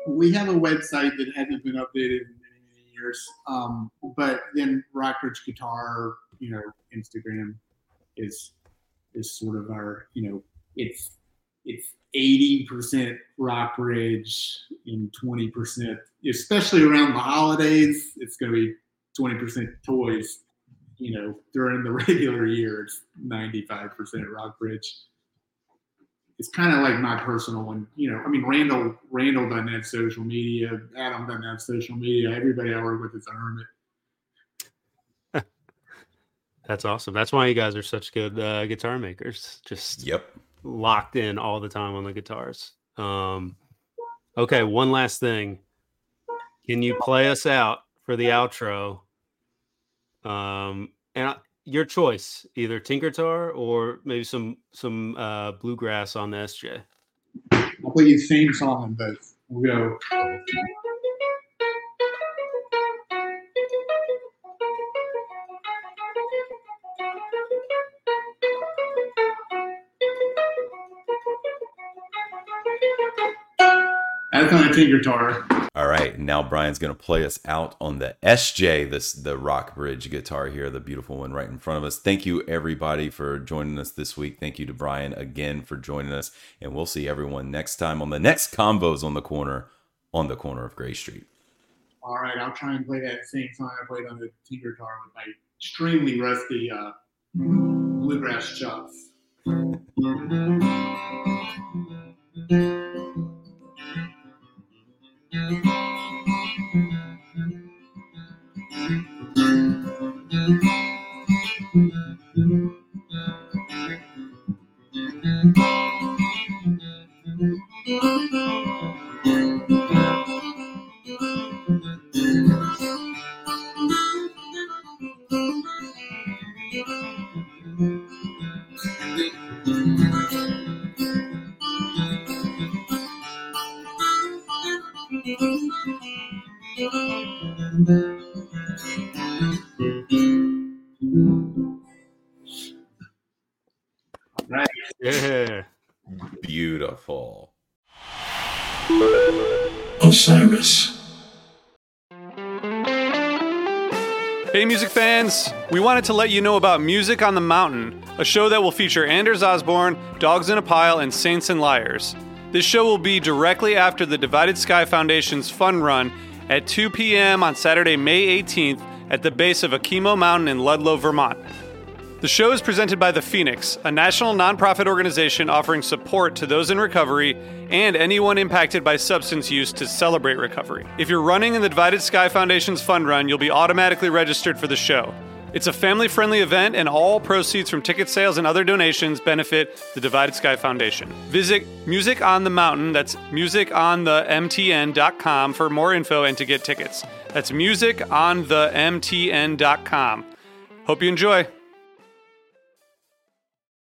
[SPEAKER 4] we have a website that hasn't been updated in many many years. Um, but then Rockbridge Guitar, you know, Instagram is is sort of our, you know, it's it's eighty percent Rockbridge and twenty percent, especially around the holidays. It's going to be twenty percent toys. You know, during the [laughs] regular year, it's ninety five percent Rock Rockbridge it's kind of like my personal one. You know, I mean, Randall Randall doesn't have social media. Adam doesn't have social media. Everybody I work with is a hermit.
[SPEAKER 3] That's awesome. That's why you guys are such good uh, guitar makers. Just
[SPEAKER 2] Yep.
[SPEAKER 3] locked in all the time on the guitars. Um, okay, one last thing. Can you play us out for the outro? Um, and I, your choice, either Tinkertar or maybe some some uh, bluegrass on the SJ.
[SPEAKER 4] I'll play you the same song on both. We'll go. A Tinkertar.
[SPEAKER 2] All right, now Brian's going to play us out on the SJ, this the Rockbridge guitar here, the beautiful one right in front of us. Thank you everybody for joining us this week. Thank you to Brian again for joining us, and we'll see everyone next time on the next Convos on the Corner on the corner of Gray Street.
[SPEAKER 4] All right, I'll try and play that same song I played on the Tinkertar with my extremely rusty uh, bluegrass chops. [laughs]
[SPEAKER 5] Música We wanted to let you know about Music on the Mountain, a show that will feature Anders Osborne, Dogs in a Pile, and Saints and Liars. This show will be directly after the Divided Sky Foundation's Fun Run at 2 p.m. on Saturday, May 18th at the base of Okemo Mountain in Ludlow, Vermont. The show is presented by The Phoenix, a national nonprofit organization offering support to those in recovery and anyone impacted by substance use to celebrate recovery. If you're running in the Divided Sky Foundation's fun run, you'll be automatically registered for the show. It's a family friendly event, and all proceeds from ticket sales and other donations benefit the Divided Sky Foundation. Visit Music on the Mountain, that's musiconthemtn.com for more info and to get tickets. That's musiconthemtn.com. Hope you enjoy.